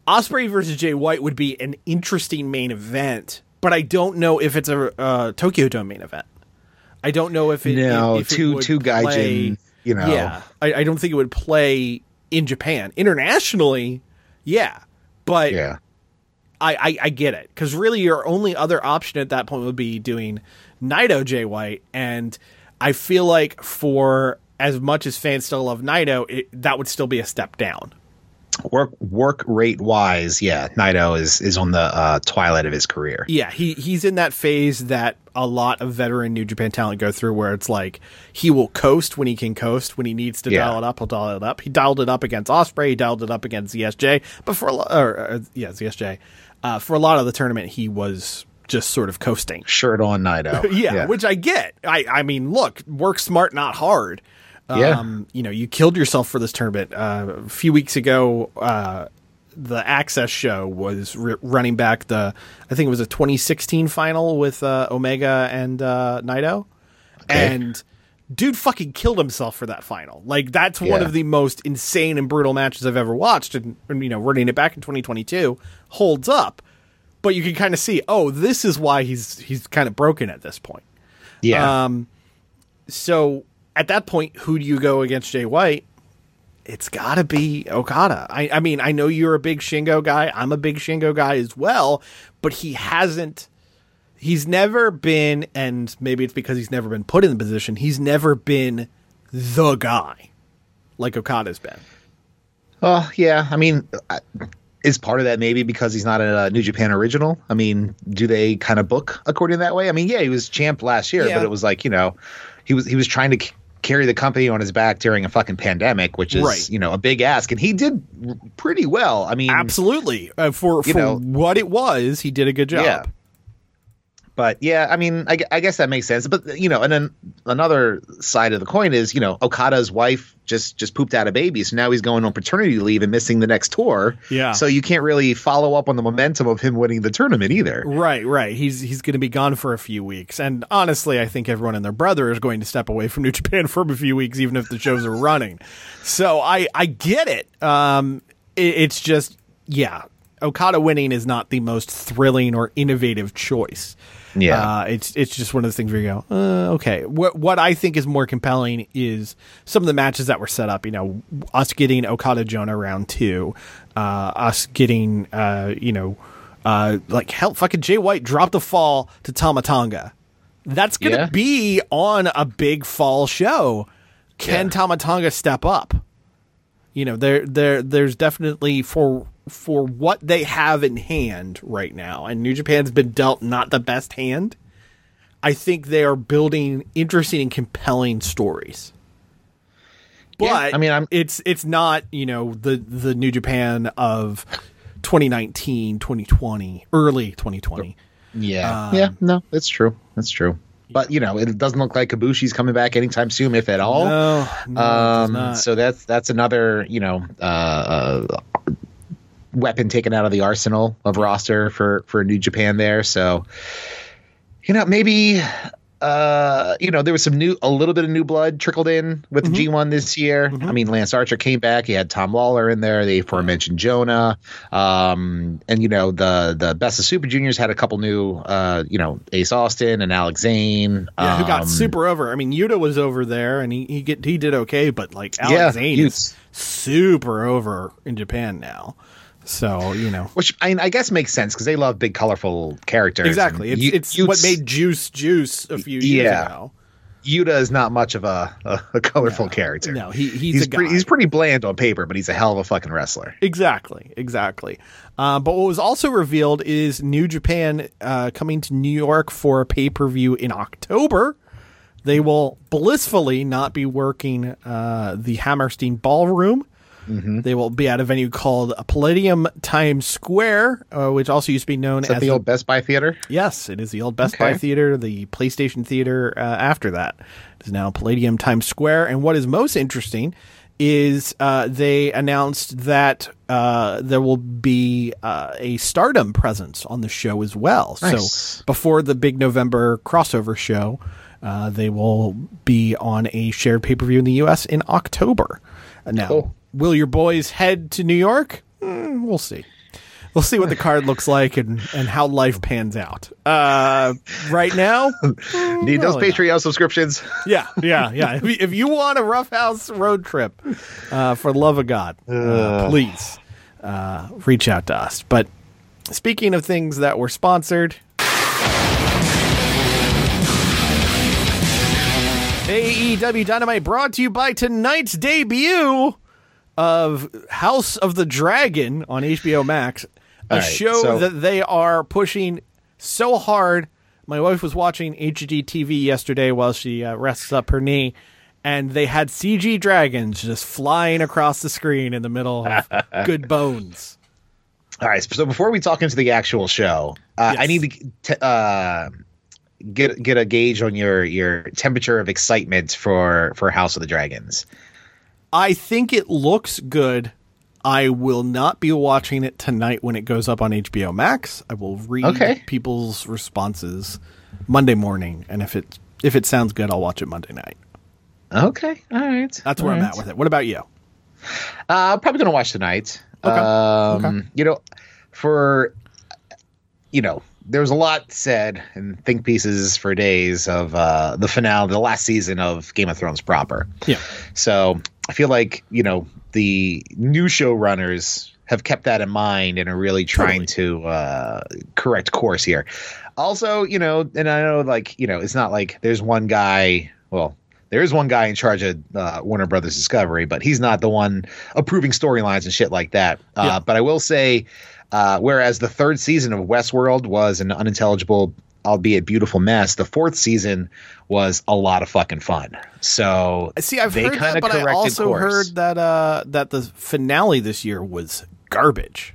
Osprey versus Jay White would be an interesting main event, but I don't know if it's a uh, Tokyo Dome main event. I don't know if it No, if it two- would two gaijin, play- you know. Yeah, I, I don't think it would play in Japan internationally. Yeah, but Yeah. I, I, I get it because really your only other option at that point would be doing Naito Jay White, and I feel like for as much as fans still love Naito, it, that would still be a step down. Work work rate wise, yeah, Naito is is on the uh, twilight of his career. Yeah, he he's in that phase that a lot of veteran New Japan talent go through, where it's like he will coast when he can coast. When he needs to Yeah. dial it up, he'll dial it up. He dialed it up against Osprey. He dialed it up against ZSJ. But for a lot, or uh, yeah, ZSJ. Uh, for a lot of the tournament, he was just sort of coasting. Shirt on Naito. yeah, which I get. I I mean, look, work smart, not hard. Yeah. Um, you know, you killed yourself for this tournament. Uh, a few weeks ago, uh, the Access show was r- running back the, I think it was a 2016 final with uh, Omega and uh, Naito, and dude fucking killed himself for that final. Like that's one Yeah. of the most insane and brutal matches I've ever watched, and, and you know, running it back in 2022 holds up. But you can kind of see, oh, this is why he's he's kind of broken at this point. Yeah. Um, so at that point, who do you go against Jay White? It's got to be Okada. I, I mean, I know you're a big Shingo guy. I'm a big Shingo guy as well, but he hasn't. He's never been, and maybe it's because he's never been put in the position. He's never been the guy like Okada's been. Oh yeah, I mean, I- is part of that maybe because he's not a uh, New Japan original? I mean, do they kind of book according that way? I mean, yeah, he was champ last year, Yeah. but it was like you know, he was he was trying to carry the company on his back during a fucking pandemic, which is Right. you know a big ask, and he did pretty well. I mean, Absolutely, uh, for for know- what it was, he did a good job. Yeah. But yeah, I mean, I, I guess that makes sense. But you know, and then another side of the coin is, you know, Okada's wife just just pooped out a baby, so now he's going on paternity leave and missing the next tour. Yeah. So you can't really follow up on the momentum of him winning the tournament either. Right, right. He's he's going to be gone for a few weeks, and honestly, I think everyone and their brother is going to step away from New Japan for a few weeks, even if the shows are running. So I I get it. Um, it, it's just yeah, Okada winning is not the most thrilling or innovative choice. Yeah. uh, it's it's just one of those things where you go, uh, okay. What what I think is more compelling is some of the matches that were set up. You know, us getting Okada Jonah round two, uh, us getting uh, you know, uh, like hell, fucking Jay White dropped a fall to Tama Tonga. That's gonna Yeah. be on a big fall show. Can Tama Tonga step up? You know, there there there's definitely for for what they have in hand right now, and New Japan's been dealt not the best hand. I think they are building interesting and compelling stories. But Yeah, I mean, I'm- it's it's not you know the the New Japan of 2019, 2020, early 2020. Yeah. Um, yeah. No, that's true. That's true. But you know, it doesn't look like Kabushi's coming back anytime soon, if at all. No, no, um, so that's that's another you know uh, uh, weapon taken out of the arsenal of roster for for New Japan there. So you know maybe uh, you know, there was some new, a little bit of new blood trickled in with Mm-hmm. the G1 this year. I mean, Lance Archer came back. He had Tom Lawlor in there. The aforementioned Jonah. Um, and you know, the the best of Super Juniors had a couple new, uh, you know, Ace Austin and Alex Zayne. Yeah, who got Um, super over. I mean, Yuta was over there, and he he get he did okay, but like Alex Yeah, Zayne is super over in Japan now. So you know Which I, I guess makes sense because they love big, colorful characters. exactly. It's Yu- it's what made Juice Juice a few years Yeah. ago. Yuta is not much of a, a, a colorful character. No, he he's, he's a guy. pretty, he's pretty bland on paper, but he's a hell of a fucking wrestler. Exactly, exactly. Uh, but what was also revealed is New Japan uh, coming to New York for a pay per view in October. They will blissfully not be working uh, the Hammerstein Ballroom. Mm-hmm. They will be at a venue called Palladium Times Square, uh, which also used to be known Is that as the old Best Buy theater? Yes, it is the old Best Buy Theater, the PlayStation Theater uh, after that. It is now Palladium Times Square. And what is most interesting is uh, they announced that uh, there will be uh, a stardom presence on the show as well. Nice. So before the big November crossover show, uh, they will be on a shared pay per view in the U.S. in October. Uh, Now, Cool. Will your boys head to New York? Mm, we'll see. We'll see what the card looks like and, and how life pans out. Uh, right now, Need those Really not. Patreon subscriptions? yeah, yeah, yeah. If, you- if you want a Rough House road trip, uh, for the love of God, uh, please uh, reach out to us. But speaking of things that were sponsored, AEW Dynamite brought to you by tonight's debut of House of the Dragon on HBO Max, a right, show so- that they are pushing so hard. My wife was watching HGTV yesterday while she uh, rests up her knee, and they had CG dragons just flying across the screen in the middle of Good Bones. All right. So before we talk into the actual show, uh, I need to t- uh, get get a gauge on your your temperature of excitement for for House of the Dragons. I think it looks good. I will not be watching it tonight when it goes up on HBO Max. I will read Okay. people's responses Monday morning, and if it if it sounds good, I'll watch it Monday night. Okay. All right. That's where All I'm at with it. What about you? Uh, I'm probably gonna watch tonight. Okay. Um, Okay. You know, for you know, there was a lot said and think pieces for days of uh, the finale, the last season of Game of Thrones proper. Yeah. So I feel like you know the new showrunners have kept that in mind and are really trying to uh, correct course here. Also, you know, and I know like you know, it's not like there's one guy. Well, there is one guy in charge of uh, Warner Brothers Discovery, but he's not the one approving storylines and shit like that. Uh, Yeah. But I will say, uh, whereas the third season of Westworld was an unintelligible, albeit a beautiful mess, the fourth season was a lot of fucking fun. So See, I've they heard that, but I also course. heard that uh, that the finale this year was garbage.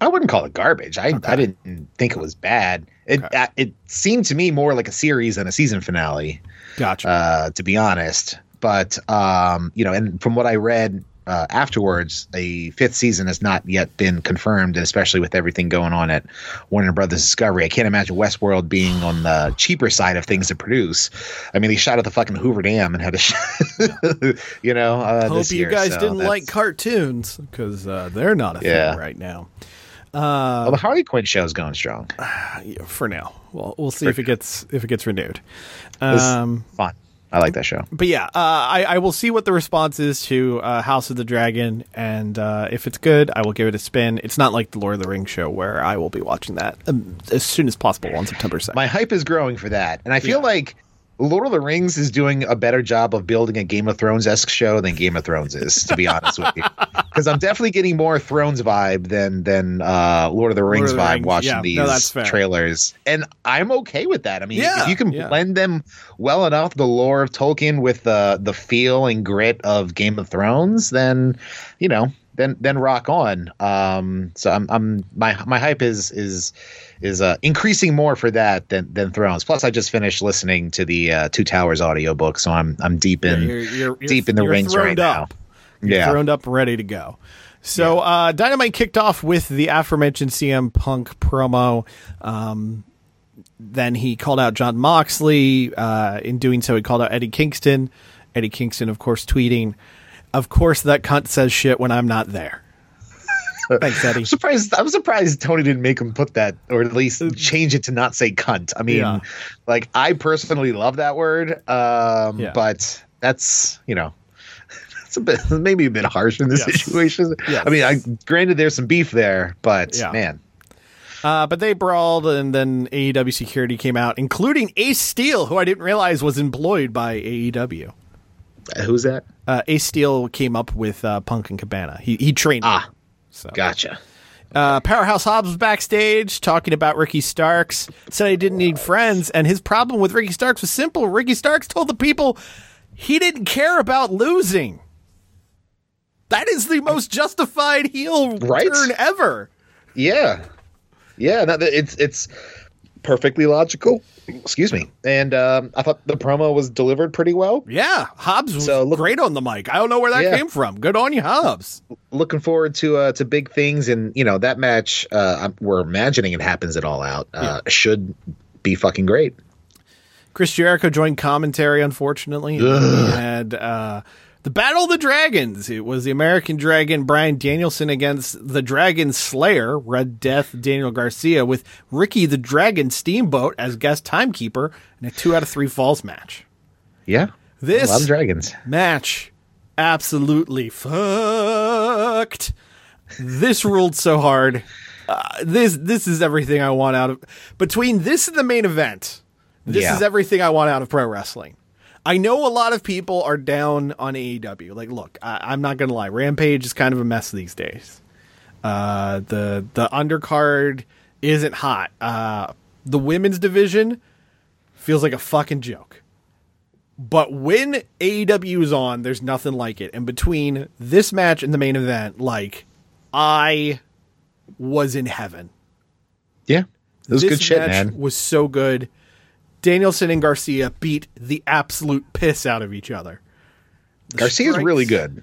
I wouldn't call it garbage. I I didn't think it was bad. It uh, it seemed to me more like a series than a season finale. Gotcha. Uh, to be honest, but um, you know, and from what I read uh, afterwards, a fifth season has not yet been confirmed, and especially with everything going on at Warner Brothers Discovery, I can't imagine Westworld being on the cheaper side of things to produce. I mean, they shot at the fucking Hoover Dam and had to, sh- you know, uh, Hope this you guys so didn't that's- like cartoons because uh, they're not a Yeah. thing right now. well, the Harley Quinn show's going strong. Yeah, for now. Well, we'll see For if it gets if it gets renewed. Um, fun. I like that show. but yeah, uh, I, I will see what the response is to uh, House of the Dragon, and uh, if it's good, I will give it a spin. It's not like the Lord of the Rings show where I will be watching that um, as soon as possible on September second. My hype is growing for that, and I feel like Lord of the Rings is doing a better job of building a Game of Thrones esque show than Game of Thrones is, to be honest with you. Because I'm definitely getting more Thrones vibe than than uh, Lord of the Rings of the vibe Rings, watching yeah. These fair. trailers, and I'm okay with that. I mean, Yeah, if you can yeah. blend them well enough, the lore of Tolkien with the the feel and grit of Game of Thrones, then you know, then then rock on. Um, so I'm I'm my my hype is is is uh, increasing more for that than than Thrones. Plus, I just finished listening to the uh, Two Towers audiobook, so I'm I'm deep in you're, you're- you're- deep in the rings right up. now. You're Yeah. throned up, ready to go. So uh, Dynamite kicked off with the aforementioned CM Punk promo. Um, then he called out Jon Moxley. Uh, in doing so, he called out Eddie Kingston. Eddie Kingston, of course, tweeting, "Of course, that cunt says shit when I'm not there." Thanks, Eddie. I'm surprised. I'm surprised Tony didn't make him put that, or at least change it to not say cunt. I mean, Yeah. like I personally love that word, um, Yeah. but that's you know, it's a bit maybe a bit harsh in this Yes. situation. Yes. I mean, I granted there's some beef there, but Yeah. man, Uh, but they brawled, and then AEW security came out, including Ace Steel, who I didn't realize was employed by AEW. who's that? Uh, Ace Steel came up with uh, Punk and Cabana. He he trained. them. Ah, So. gotcha. Uh, Powerhouse Hobbs was backstage talking about Ricky Starks. Said he didn't need friends, and his problem with Ricky Starks was simple. Ricky Starks told the people he didn't care about losing. That is the most justified heel Right? turn ever. Yeah, yeah. No, it's it's perfectly logical. Excuse me. And um, I thought the promo was delivered pretty well. Yeah, Hobbs was So look- great on the mic. I don't know where that Yeah. came from. Good on you, Hobbs. looking forward to uh, to big things, and you know that match. Uh, we're imagining it happens at All Out. Uh, Should be fucking great. Chris Jericho joined commentary, unfortunately. Had uh, the Battle of the Dragons. It was the American Dragon Bryan Danielson against the Dragon Slayer, Red Death Daniel Garcia, with Ricky the Dragon Steamboat as guest timekeeper in a two out of three falls match. Yeah, This of dragons. match absolutely fucked. This ruled so hard. Uh, this this is everything I want out of between this and the main event. This Yeah. is everything I want out of pro wrestling. I know a lot of people are down on AEW. Like, look, I, I'm not gonna lie, Rampage is kind of a mess these days. Uh, the the undercard isn't hot. Uh, the women's division feels like a fucking joke. But when AEW is on, there's nothing like it. And between this match and the main event, like I was in heaven. Yeah, it was this good shit, man. Was so good. Danielson and Garcia beat the absolute piss out of each other. The Garcia's strikes, really good.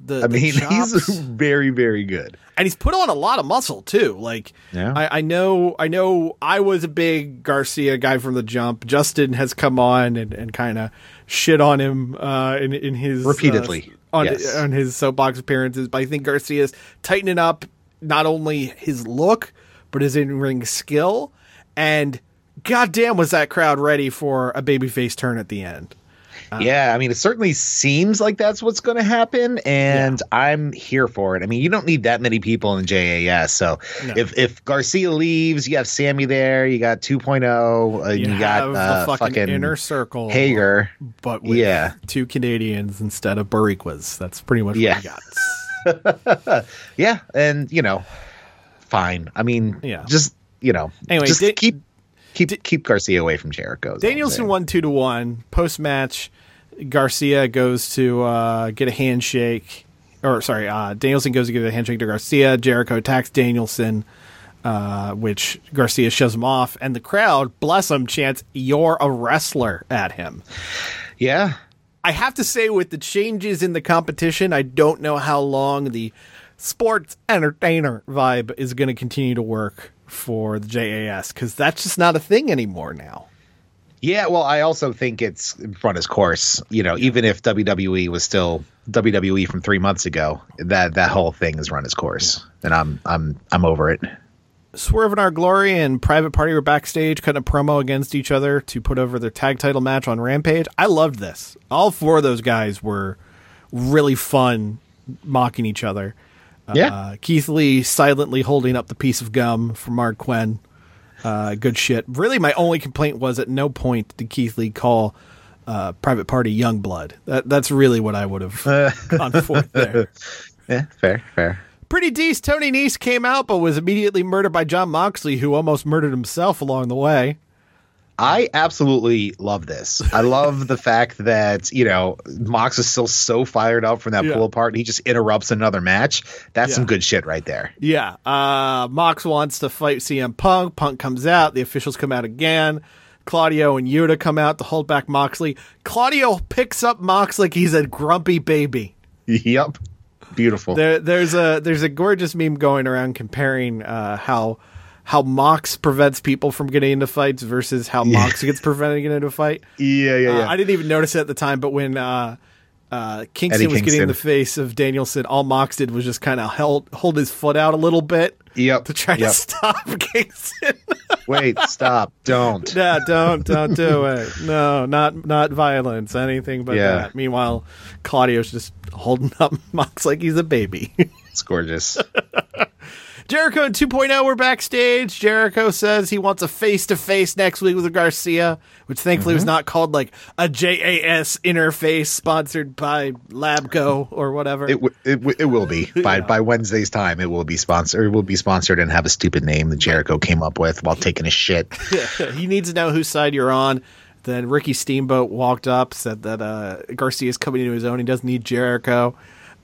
The, I the mean, he's very, very good. and he's put on a lot of muscle too. Like Yeah. I, I know, I know, I was a big Garcia guy from the jump. Justin has come on and, and kind of shit on him uh, in in his uh, Repeatedly, on yes. on his soapbox appearances. But I think Garcia's tightening up not only his look but his in ring skill. And goddamn, was that crowd ready for a babyface turn at the end? yeah, I mean, it certainly seems like that's what's going to happen, and I'm here for it. I mean, you don't need that many people in JAS, so No. if if Garcia leaves, you have Sammy there, you got 2.0, uh, you, You, got uh, the fucking, fucking inner circle, Hager. but with Yeah. two Canadians instead of Boricuas. That's pretty much Yeah. what we got. Yeah, and you know, fine. I mean, Yeah. just you know, Anyway, just Da- keep keep keep Garcia away from Jericho. is all I'm Danielson won two to one. Post match, Garcia goes to uh, get a handshake, or sorry, uh, Danielson goes to give a handshake to Garcia. Jericho attacks Danielson, uh, which Garcia shoves him off, and the crowd, bless him, chants "You're a wrestler" at him. Yeah, I have to say, with the changes in the competition, I don't know how long the sports entertainer vibe is going to continue to work for the JAS because that's just not a thing anymore now. Yeah, well, I also think it's run its course. You know, even if WWE was still WWE from three months ago, that that whole thing has run its course, and I'm I'm I'm over it. Swerve and Our Glory and Private Party were backstage cutting a promo against each other to put over their tag title match on Rampage. I loved this. All four of those guys were really fun mocking each other. Yeah. Uh, Keith Lee silently holding up the piece of gum for Marq Quen. Uh, good shit. Really, my only complaint was at no point did Keith Lee call uh, Private Party Young Blood. That, that's really what I would have gone for there. Yeah, fair, fair. Pretty decent. Tony Nese came out, but was immediately murdered by Jon Moxley, who almost murdered himself along the way. I absolutely love this. I love the fact that you know Mox is still so fired up from that Yeah. pull apart. He just interrupts another match. That's some good shit right there. Yeah. Uh, Mox wants to fight CM Punk. Punk comes out. The officials come out again. Claudio and Yuta come out to hold back Moxley. Claudio picks up Mox like he's a grumpy baby. Yep, beautiful. There, there's a there's a gorgeous meme going around comparing uh, how how Mox prevents people from getting into fights versus how Mox gets prevented getting into a fight. Yeah, yeah, Uh, yeah. I didn't even notice it at the time, but when uh, uh, Kingston Eddie was getting in the face of Danielson, all Mox did was just kind of held hold his foot out a little bit Yep. to try to stop Kingston. Wait, stop. Don't. yeah, don't don't do it. No, not not violence, anything but Yeah. that. Meanwhile, Claudio's just holding up Mox like he's a baby. It's gorgeous. Jericho and 2.0 were backstage. Jericho says he wants a face to face next week with Garcia, which thankfully was not called like a JAS interface sponsored by Labco or whatever. It, w- it, w- it will be by by Wednesday's time. It will be sponsored. It will be sponsored and have a stupid name that Jericho came up with while taking a shit. he needs to know whose side you're on. Then Ricky Steamboat walked up, said that uh, is coming into his own. He doesn't need Jericho.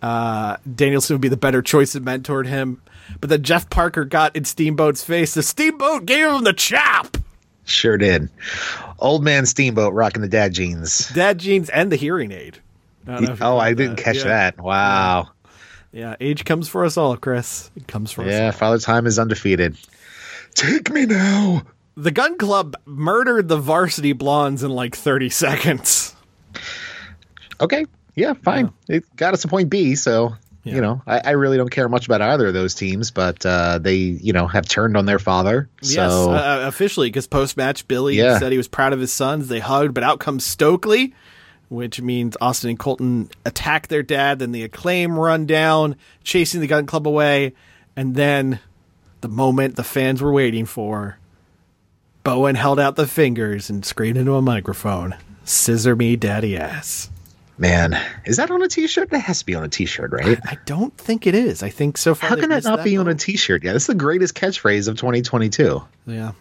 Uh, Danielson would be the better choice and mentored him. But then Jeff Parker got in Steamboat's face. The Steamboat gave him the chop. Sure did. Old man Steamboat rocking the dad jeans. Dad jeans and the hearing aid. I don't know if you Oh, I didn't that. catch Yeah. that. Wow. Yeah, age comes for us all, Chris. It comes for us. Yeah, Father Time is undefeated. Take me now. The Gunn Club murdered the Varsity Blondes in like 30 seconds. Okay. Yeah, fine. It got us a point B, so you know, I, I really don't care much about either of those teams, but uh, they, you know, have turned on their father. Yes, uh, officially, because post match, Billy Yeah. said he was proud of his sons. They hugged, but out comes Stokely, which means Austin and Colton attack their dad. Then the acclaim run down, chasing the Gunn Club away, and then the moment the fans were waiting for. Bowen held out the fingers and screamed into a microphone, "Scissor me, daddy ass." Man, is that on a T-shirt? That has to be on a T-shirt, right? I don't think it is. I think so far. How can that not be on a T-shirt? Yeah, this is the greatest catchphrase of 2022. Yeah,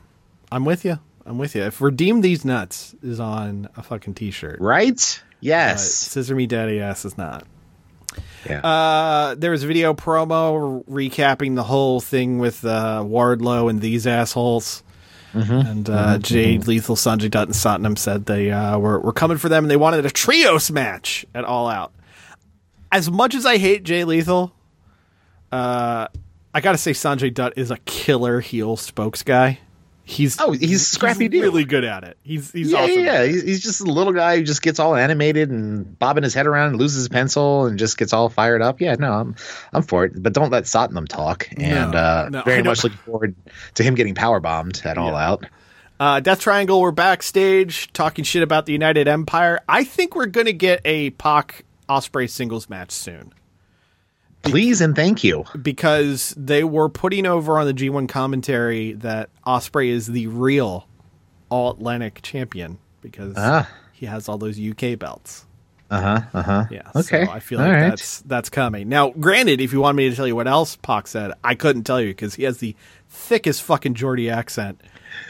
I'm with you. I'm with you. If Redeem These Nuts is on a fucking t-shirt, right? Uh, Yes. Scissor Me Daddy Ass is not. Yeah. Uh, there was a video promo recapping the whole thing with uh, Wardlow and these assholes. And uh, Jay Lethal, Sanjay Dutt, and Satnam said they uh, were, were coming for them and they wanted a trios match at All Out. As much as I hate Jay Lethal, uh, I gotta say Sanjay Dutt is a killer heel spokes guy. He's oh, he's scrappy dude. really good at it. He's he's yeah, awesome. yeah, he's, he's just a little guy who just gets all animated and bobbing his head around and loses his pencil and just gets all fired up. Yeah, no, I'm I'm for it. But don't let Satnam talk. And No, uh, no, very much looking forward to him getting power bombed at All Out. Uh, Death Triangle we're backstage talking shit about the United Empire. I think we're going to get a Pac Osprey singles match soon Please and thank you. because they were putting over on the G1 commentary that Osprey is the real All Atlantic champion because Ah. he has all those UK belts. Uh huh. Uh huh. Yeah. Okay. So I feel like right. that's that's coming. Now, granted, if you want me to tell you what else Pac said, I couldn't tell you because he has the thickest fucking Geordie accent.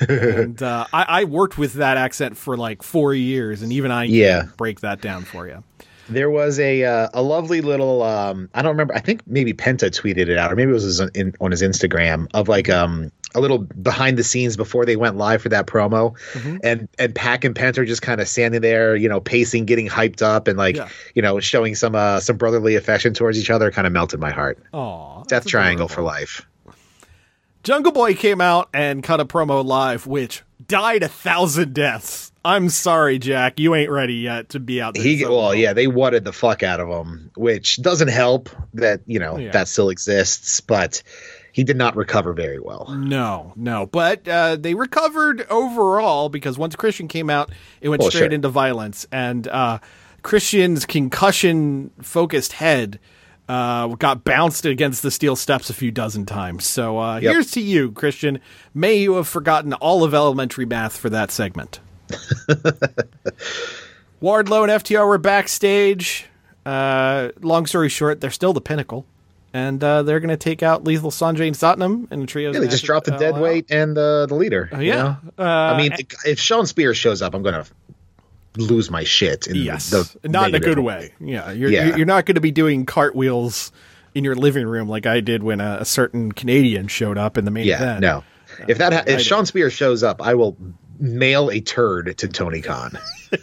and uh, I, I worked with that accent for like four years, and even I Yeah. break that down for you. There was a uh, a lovely little um I don't remember I think maybe Penta tweeted it out or maybe it was his, in, on his Instagram of like um a little behind the scenes before they went live for that promo Mm-hmm. and and Pac and Penta are just kind of standing there you know pacing getting hyped up and like Yeah. you know showing some uh some brotherly affection towards each other kind of melted my heart. Aw, Death Triangle for life. Jungle Boy came out and cut a promo live, which died a thousand deaths. I'm sorry, Jack, you ain't ready yet to be out there. He well, yeah, they wadded the fuck out of him, which doesn't help that you know Yeah. that still exists, but he did not recover very well. No, no, but uh, they recovered overall because once Christian came out, it went Well, straight sure. into violence, and uh, Christian's concussion-focused head uh, got bounced against the steel steps a few dozen times. So uh, Yep. here's to you, Christian. May you have forgotten all of elementary math for that segment. Wardlow and FTR were backstage. Uh, long story short, they're still the pinnacle. And uh, they're going to take out Lethal Sanjay and Satnam in a trio. Yeah, they just dropped the dead weight and uh, the leader. you yeah. know? Uh, I mean, if Shawn Spears shows up, I'm gonna lose my shit. In Yes, the not in a good way. Yeah, you're Yeah. you're not going to be doing cartwheels in your living room like I did when a, a certain Canadian showed up in the main Yeah, event. no. If that ha- if Shawn Spears shows up, I will mail a turd to Tony Khan.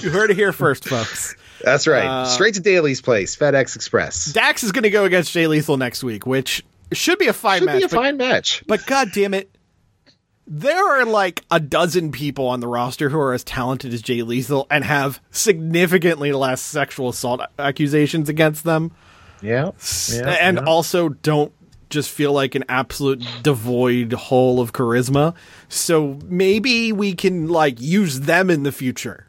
you heard it here first, folks. That's right. Uh, Straight to Daily's place, FedEx Express. Dax is going to go against Jay Lethal next week, which should be a fine Should match. be a but- fine match. But god damn it, there are like a dozen people on the roster who are as talented as Jay Lethal and have significantly less sexual assault accusations against them, Yeah. yeah and yeah. also don't just feel like an absolute devoid hole of charisma. So maybe we can like use them in the future.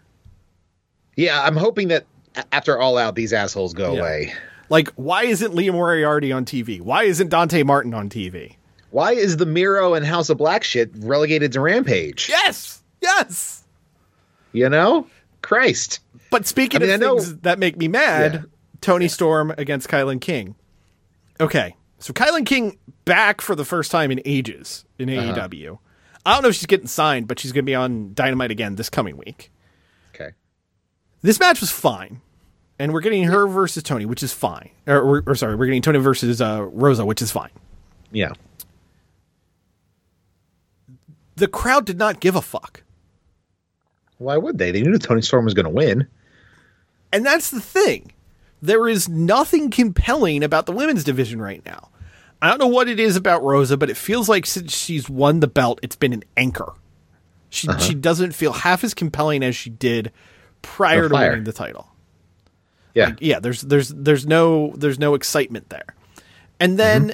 yeah, I'm hoping that after all out, these assholes go Yeah. away. Like, why isn't Lee Moriarty on TV? Why isn't Dante Martin on TV? Why is the Miro and House of Black shit relegated to Rampage? Yes, yes. You know, Christ. But speaking I mean, of I know- things that make me mad, Yeah. Toni Storm against KiLynn King. Okay, so KiLynn King back for the first time in ages in Uh-huh. AEW. I don't know if she's getting signed, but she's going to be on Dynamite again this coming week. Okay. This match was fine, and we're getting her versus Toni, which is fine. Or, or, or sorry, we're getting Toni versus uh, Rosa, which is fine. Yeah. The crowd did not give a fuck. Why would they? They knew that Toni Storm was going to win. And that's the thing. There is nothing compelling about the women's division right now. I don't know what it is about Rosa, but it feels like since she's won the belt, it's been an anchor. She Uh-huh. she doesn't feel half as compelling as she did prior No to winning the title. Yeah. Yeah, there's there's there's no there's no excitement there. And then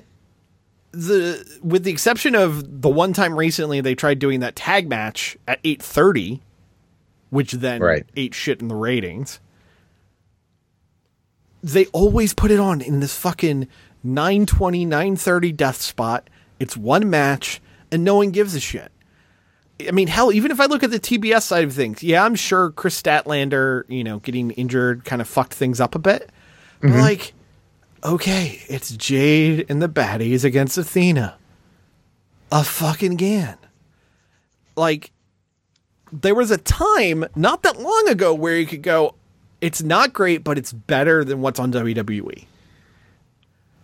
the with the exception of the one time recently they tried doing that tag match at 8:30 which then Right. ate shit in the ratings. They always put it on in this fucking 920 930 death spot. It's one match and no one gives a shit. I mean, hell, even if I look at the TBS side of things, yeah, I'm sure Kris Statlander, you know, getting injured kind of fucked things up a bit. But mm-hmm. like, okay, it's Jade and the baddies against Athena. A fucking Gan. Like, there was a time not that long ago where you could go, it's not great, but it's better than what's on E." WWE.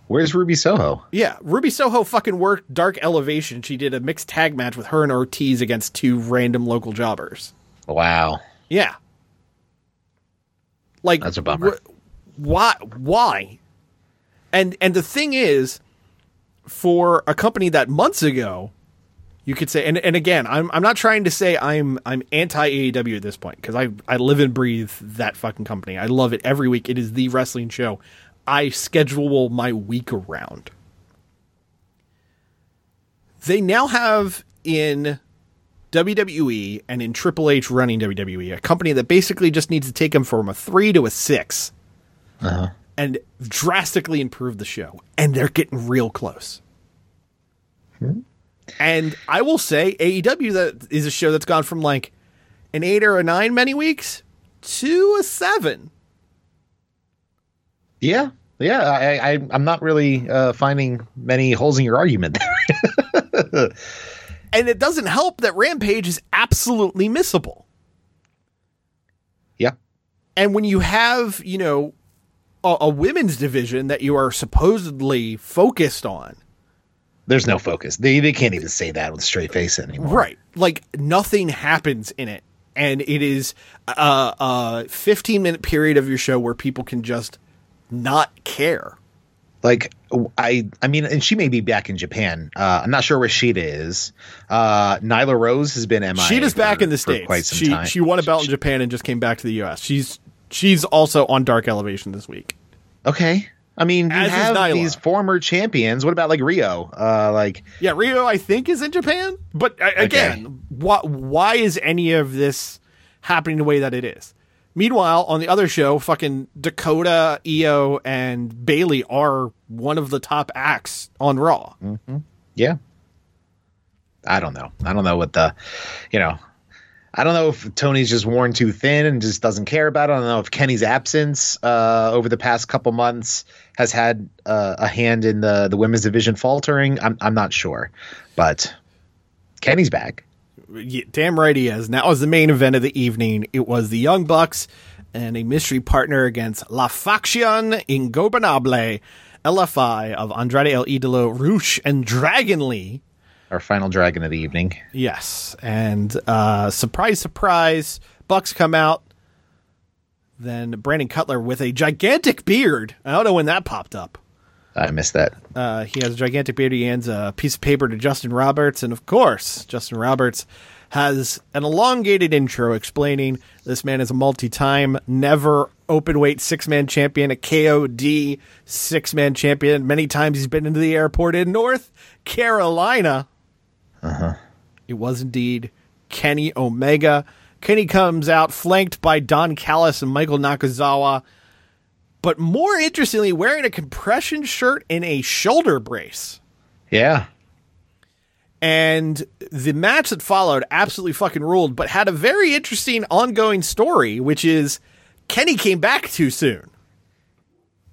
Where's Ruby Soho? Yeah, Ruby Soho fucking worked Dark Elevation. She did a mixed tag match with her and Ortiz against two random local jobbers. Wow. Yeah. Like That's a bummer. wh- why why? And and the thing is for a company that months ago you could say and, and again, I'm I'm not trying to say I'm I'm anti AEW at this point because I I live and breathe that fucking company. I love it every week. It is the wrestling show. I schedule my week around. They now have in WWE and in Triple H running WWE, a company that basically just needs to take them from a three to a 6 uh-huh. And drastically improve the show. And they're getting real close. And I will say AEW that is a show that's gone from like an eight or a nine many weeks to a seven. Yeah. Yeah. I, I, I'm not really uh, finding many holes in your argument there. And it doesn't help that Rampage is absolutely missable. yeah. And when you have, you know, a, a women's division that you are supposedly focused on, There's no focus. They, they can't even say that with a straight face anymore. right? Like nothing happens in it, and it is a, a 15 minute period of your show where people can just not care. Like I, I mean, and she may be back in Japan. Uh, I'm not sure where Shida is. Uh, Nyla Rose has been MIA. Shida's back in the states. quite some she time. she won a belt in Japan and just came back to the U.S. She's she's also on Dark Elevation this week. okay. I mean, you As have these former champions. What about like Riho? Uh, like Yeah, Riho, I think, is in Japan. But uh, again, why, why is any of this happening the way that it is? Meanwhile, on the other show, fucking Dakota, Iyo, and Bayley are one of the top acts on Raw. Yeah. I don't know. I don't know what the, you know, I don't know if Tony's just worn too thin and just doesn't care about it. I don't know if Kenny's absence uh, over the past couple months has had uh, a hand in the the women's division faltering. I'm I'm not sure, but Kenny's back. Yeah, damn right he is. That was the main event of the evening. It was the Young Bucks and a mystery partner against La Faction Ingobernable, LFI of Andrade El Idolo, Rush, and Dragon Lee. Our final dragon of the evening. Yes, and uh, surprise, surprise, Bucks come out. Then Brandon Cutler with a gigantic beard. I don't know when that popped up. I missed that. Uh, he has a gigantic beard. He hands a piece of paper to Justin Roberts, and of course, Justin Roberts has an elongated intro explaining this man is a multi-time, never open weight six man champion, a KOD six man champion. Many times he's been into the airport in North Carolina. Uh huh. It was indeed Kenny Omega. Kenny comes out flanked by Don Callis and Michael Nakazawa, but more interestingly, wearing a compression shirt and a shoulder brace. Yeah. And the match that followed absolutely fucking ruled, but had a very interesting ongoing story, which is Kenny came back too soon.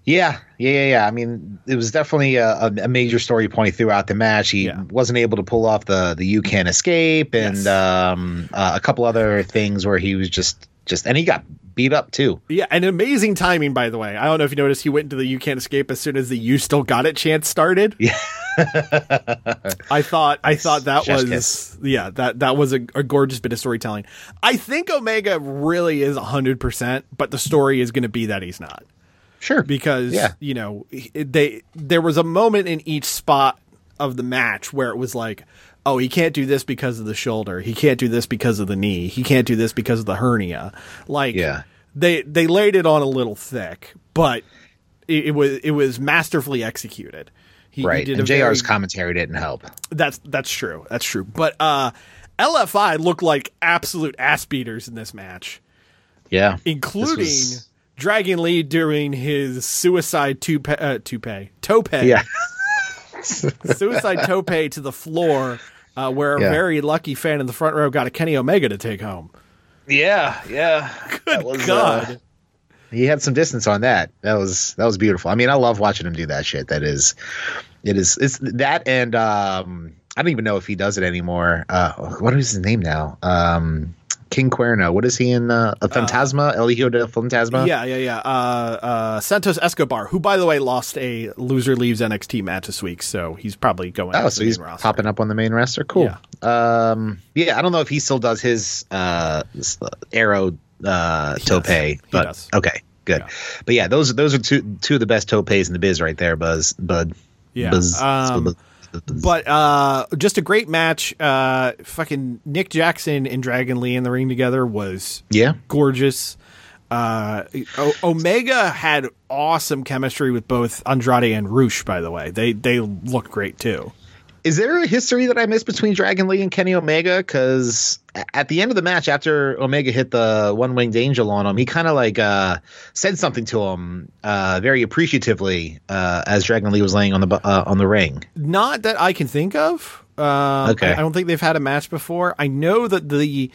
Yeah, yeah, yeah, yeah. I mean, it was definitely a, a major story point throughout the match. He yeah. wasn't able to pull off the the you can escape and yes. um, uh, a couple other things where he was just just and he got beat up too. Yeah, and amazing timing by the way. I don't know if you noticed he went into the you can't escape as soon as the you still got it chance started. Yeah. I thought I thought that Chef's was kiss. yeah that that was a, a, gorgeous bit of storytelling. I think Omega really is hundred percent, but the story is going to be that he's not. Sure, because yeah. you know they there was a moment in each spot of the match where it was like, oh, he can't do this because of the shoulder, he can't do this because of the knee, he can't do this because of the hernia. Like, yeah, they they laid it on a little thick, but it, it was it was masterfully executed. He, right. He and JR's very, commentary didn't help. That's that's true. That's true. But uh, LFI looked like absolute ass beaters in this match. Yeah. Including was... Dragon Lee doing his suicide toupee, uh, toupee tope. Yeah. suicide tope to the floor, uh, where yeah. a very lucky fan in the front row got a Kenny Omega to take home. Yeah, yeah. Good was, uh, God. Uh, he had some distance on that. That was that was beautiful. I mean, I love watching him do that shit. That is, it is it's that and um, I don't even know if he does it anymore. Uh, what is his name now? Um, King Cuerno. What is he in? Uh, a Fantasma, uh, El Hijo de Fantasma. Yeah, yeah, yeah. Uh, uh, Santos Escobar, who by the way lost a loser leaves NXT match this week, so he's probably going. Oh, so he's roster. popping up on the main roster. Cool. Yeah. Um, yeah, I don't know if he still does his uh, arrow uh, tope, but okay, good. Yeah. But yeah, those those are two two of the best topes in the biz right there, Buzz Bud. Yeah. Buzz, um, buzz, but uh, just a great match. Uh, fucking Nick Jackson and Dragon Lee in the ring together was yeah gorgeous. Uh, o- Omega had awesome chemistry with both Andrade and Rush. By the way, they they look great too. Is there a history that I missed between Dragon Lee and Kenny Omega? Because at the end of the match, after Omega hit the one winged angel on him, he kind of like uh, said something to him uh, very appreciatively uh, as Dragon Lee was laying on the uh, on the ring. Not that I can think of. Uh, okay. I, I, don't think they've had a match before. I know that the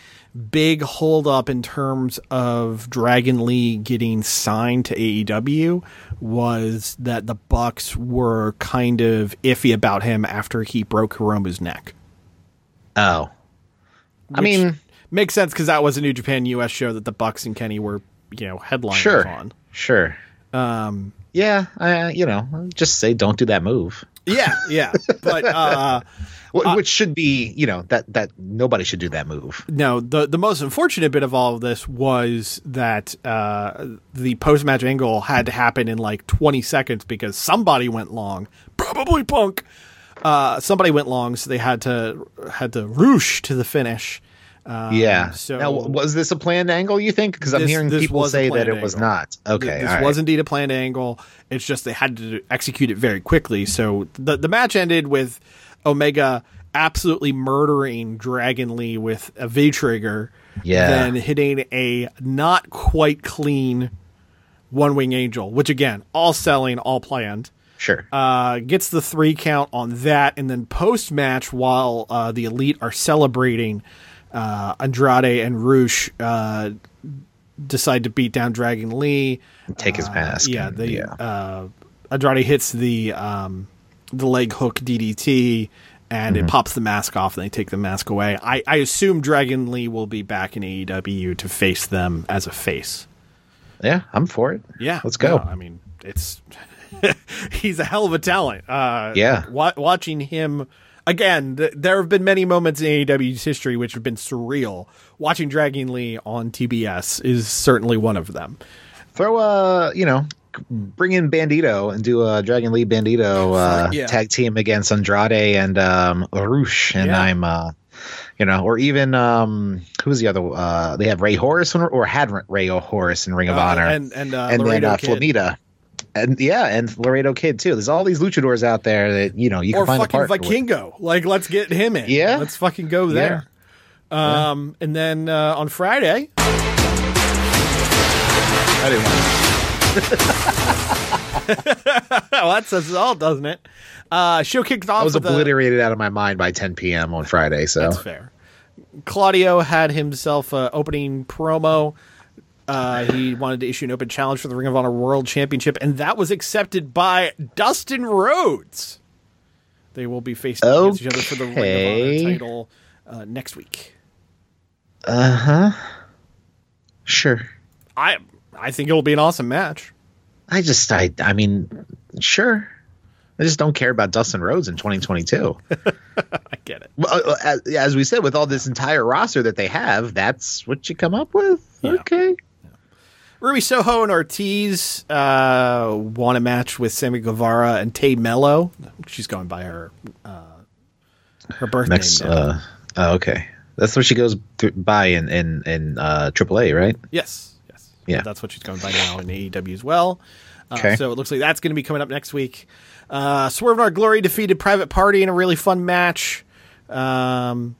big holdup in terms of Dragon Lee getting signed to AEW was that the Bucks were kind of iffy about him after he broke Hiromu's neck. Oh, I mean, makes sense because that was a New Japan US show that the Bucks and Kenny were, you know, headliners sure, on. Sure. Um, yeah, I, you know, just say don't do that move. Yeah, yeah, but uh, uh, which should be, you know, that that nobody should do that move. No, the the most unfortunate bit of all of this was that uh, the post match angle had to happen in like 20 seconds because somebody went long, probably Punk. Uh, somebody went long, so they had to had to roosh to the finish. Um, yeah. So now, was this a planned angle? You think? Because I'm hearing people say that it was not. Okay, this right. was indeed a planned angle. It's just they had to execute it very quickly. So the the match ended with Omega absolutely murdering Dragon Lee with a V trigger. Yeah. Then hitting a not quite clean one wing angel, which again, all selling, all planned. Sure. Uh, gets the three count on that, and then post match, while uh, the elite are celebrating uh, Andrade and Rush uh, decide to beat down Dragon Lee. Take his mask. yeah, the yeah. Uh, Andrade hits the um, the leg hook DDT, and mm-hmm. it pops the mask off, and they take the mask away. I, I assume Dragon Lee will be back in AEW to face them as a face. Yeah, I'm for it. Yeah, let's go. No, I mean, it's he's a hell of a talent. Uh, yeah, wa- watching him again, th- there have been many moments in AEW's history which have been surreal. Watching Dragon Lee on TBS is certainly one of them. Throw a, you know, bring in Bandito and do a Dragon Lee Bandito uh, Yeah. tag team against Andrade and um, Arush, and Yeah. I'm, uh, you know, or even um, who's the other? Uh, they have Rey Horus or, or had Rey Horus in Ring of Uh, Honor, and- and, uh, and then Laredo uh, Kid. Flamita. And yeah, and Laredo Kid too. There's all these luchadors out there that you know you or can find a fucking partner with. Like, let's get him in. Yeah. let's fucking go there. Um, and then uh, on Friday, I didn't want well, that says it all, doesn't it? Uh, show kicked off. I was a- obliterated out of my mind by 10 p.m. on Friday. So That's fair. Claudio had himself a opening promo. Uh, he wanted to issue an open challenge for the Ring of Honor World Championship, and that was accepted by Dustin Rhodes. They will be facing against each other for the Ring of Honor title uh, next week. Uh huh. Sure. I I think it'll be an awesome match. I just, I, I mean, sure. I just don't care about Dustin Rhodes in 2022. I get it. Well, uh, as, as we said, with all this entire roster that they have, that's what you come up with. Okay. Ruby Soho and Ortiz uh, won a match with Sammy Guevara and Tay Melo. She's going by her uh, her birth Next, name. uh, oh, okay. That's what she goes through, by in in in uh, AAA, right? Yes, yes. Yeah. That's what she's going by now in AEW as well. Uh, Okay. So it looks like that's going to be coming up next week. Uh, Swerve in Our Glory defeated Private Party in a really fun match. Um,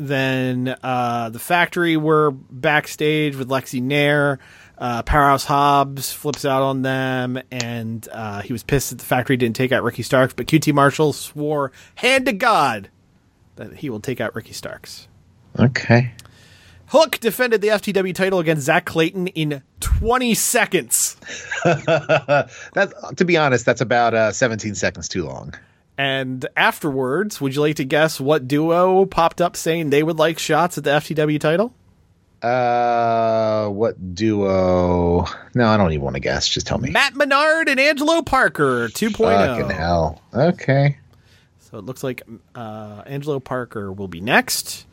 then uh, the Factory were backstage with Lexy Nair. Uh, Powerhouse Hobbs flips out on them, and uh, he was pissed that the Factory didn't take out Ricky Starks. But QT Marshall swore hand to God that he will take out Ricky Starks. Okay. Hook defended the FTW title against Zack Clayton in 20 seconds. That's to be honest, that's about uh, 17 seconds too long. And afterwards, would you like to guess what duo popped up saying they would like shots at the FTW title? Uh, what duo? No, I don't even want to guess. Just tell me. Matt Menard and Angelo Parker 2.0. Fucking hell. Okay. So it looks like uh, Angelo Parker will be next.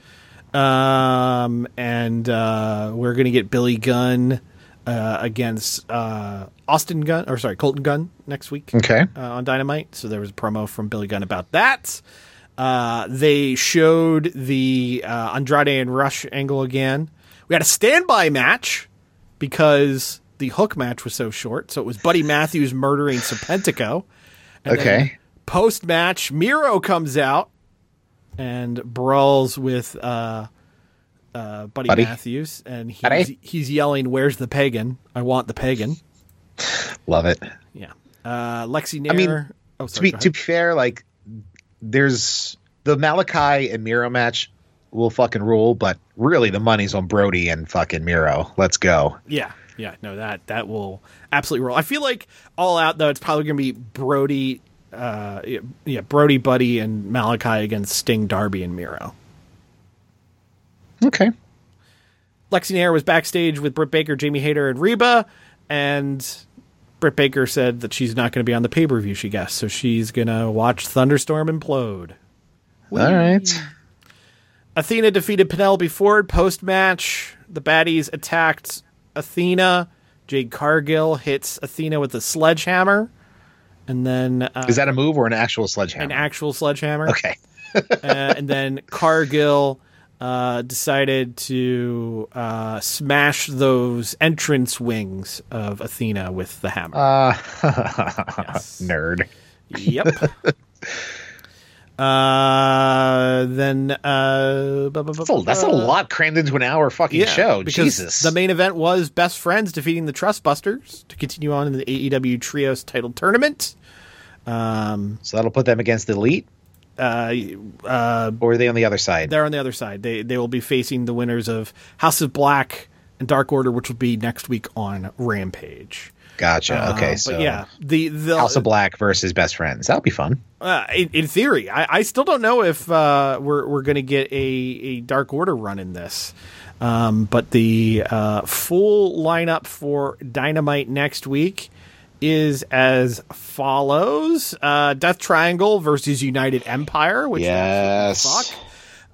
Um, and uh, we're going to get Billy Gunn uh, against uh, Austin Gunn, or sorry, Colten Gunn next week. Okay. Uh, on Dynamite. So there was a promo from Billy Gunn about that. Uh, they showed the uh, Andrade and Rush angle again. We had a standby match because the hook match was so short. So it was Buddy Matthews murdering Serpentico. Okay. Post match, Miro comes out and brawls with uh, uh, Buddy, Buddy? Matthews, and he's, he's yelling, "Where's the pagan? I want the pagan." Love it. Yeah, uh, Lexy Nair. I mean, oh, to be to be fair, like there's the Malachi and Miro match will fucking rule, but really the money's on Brody and fucking Miro. Let's go. Yeah, yeah, no, that that will absolutely roll. I feel like all out though, it's probably going to be Brody, uh, yeah, yeah, Brody, Buddy, and Malachi against Sting, Darby, and Miro. Okay. Lexy Nair was backstage with Britt Baker, Jamie Hayter, and Reba, and Britt Baker said that she's not going to be on the pay per view. She guessed, so she's going to watch Thunderstorm implode. All right. Athena defeated Penelope Ford post match. The baddies attacked Athena. Jade Cargill hits Athena with a sledgehammer. And then uh, Is that a move or an actual sledgehammer? an actual sledgehammer? okay. uh, and then Cargill uh, decided to uh, smash those entrance wings of Athena with the hammer. Uh, nerd. Yep. uh, then uh, bu- bu- bu- That's a, that's a lot crammed into an hour fucking show. because Jesus. The main event was Best Friends defeating the Trustbusters to continue on in the AEW Trios title tournament. Um, so that'll put them against the Elite, uh, uh, or are they on the other side? they're on the other side. They they will be facing the winners of House of Black and Dark Order, which will be next week on Rampage. Gotcha. Uh, okay. but So yeah, the the House of Black versus Best Friends. That'll be fun. Uh, in, in theory, I, I still don't know if uh, we're we're going to get a, a Dark Order run in this. Um, but the uh, full lineup for Dynamite next week is as follows: uh, Death Triangle versus United Empire, which Yes. fuck.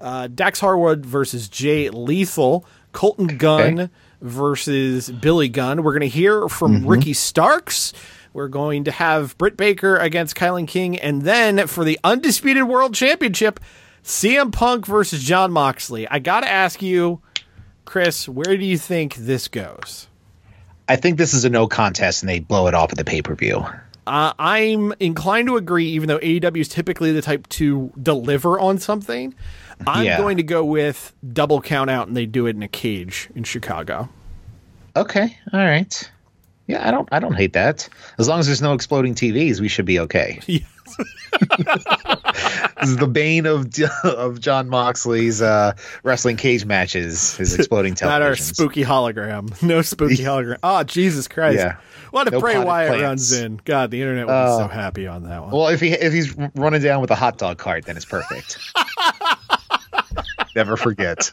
Uh, Dax Harwood versus Jay Lethal. Colten Gunn versus Billy Gunn. We're going to hear from Mm-hmm. Ricky Starks. We're going to have Britt Baker against KiLynn King. And then for the Undisputed World Championship, CM Punk versus Jon Moxley. I got to ask you, Chris, where do you think this goes? I think this is a no contest, and they blow it off at the pay per view. Uh, I'm inclined to agree, even though AEW is typically the type to deliver on something. I'm Yeah. going to go with double count out, and they do it in a cage in Chicago. Okay, all right. Yeah, I don't, I don't hate that. As long as there's no exploding TVs, we should be okay. Yes. this is the bane of of Jon Moxley's uh, wrestling cage matches. His exploding television. Not our spooky hologram. No spooky hologram. Oh, Jesus Christ. Yeah. What if No Bray Wyatt plants. runs in? God, the internet would be Oh. so happy on that one. Well, if he if he's running down with a hot dog cart, then it's perfect. Never forget.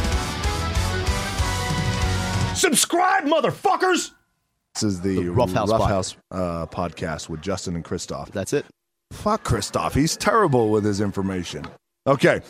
Subscribe, motherfuckers! This is the, Rough House Rough House uh, podcast with Justin and Christoph. That's it. Fuck Christoph. He's terrible with his information. Okay.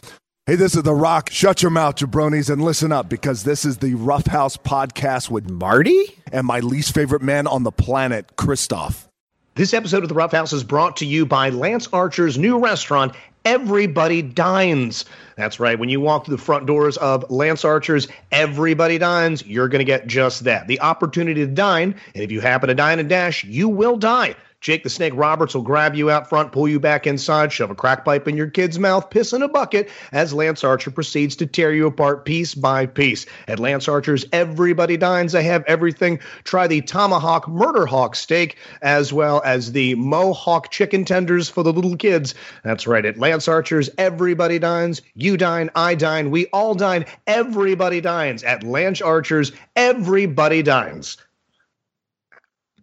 Hey, this is The Rock. Shut your mouth, jabronis, and listen up because this is the Rough House podcast with Marty and my least favorite man on the planet, Christoph. This episode of The Rough House is brought to you by Lance Archer's new restaurant, Everybody Dines. That's right. When you walk through the front doors of Lance Archer's Everybody Dines, you're going to get just that the opportunity to dine. And if you happen to dine and dash, you will die. Jake the Snake Roberts will grab you out front, pull you back inside, shove a crack pipe in your kid's mouth, piss in a bucket as Lance Archer proceeds to tear you apart piece by piece. At Lance Archer's Everybody Dines, they have everything. Try the Tomahawk Murder Hawk steak as well as the Mohawk chicken tenders for the little kids. That's right. At Lance Archer's Everybody Dines, you dine, I dine, we all dine, everybody dines. At Lance Archer's Everybody Dines.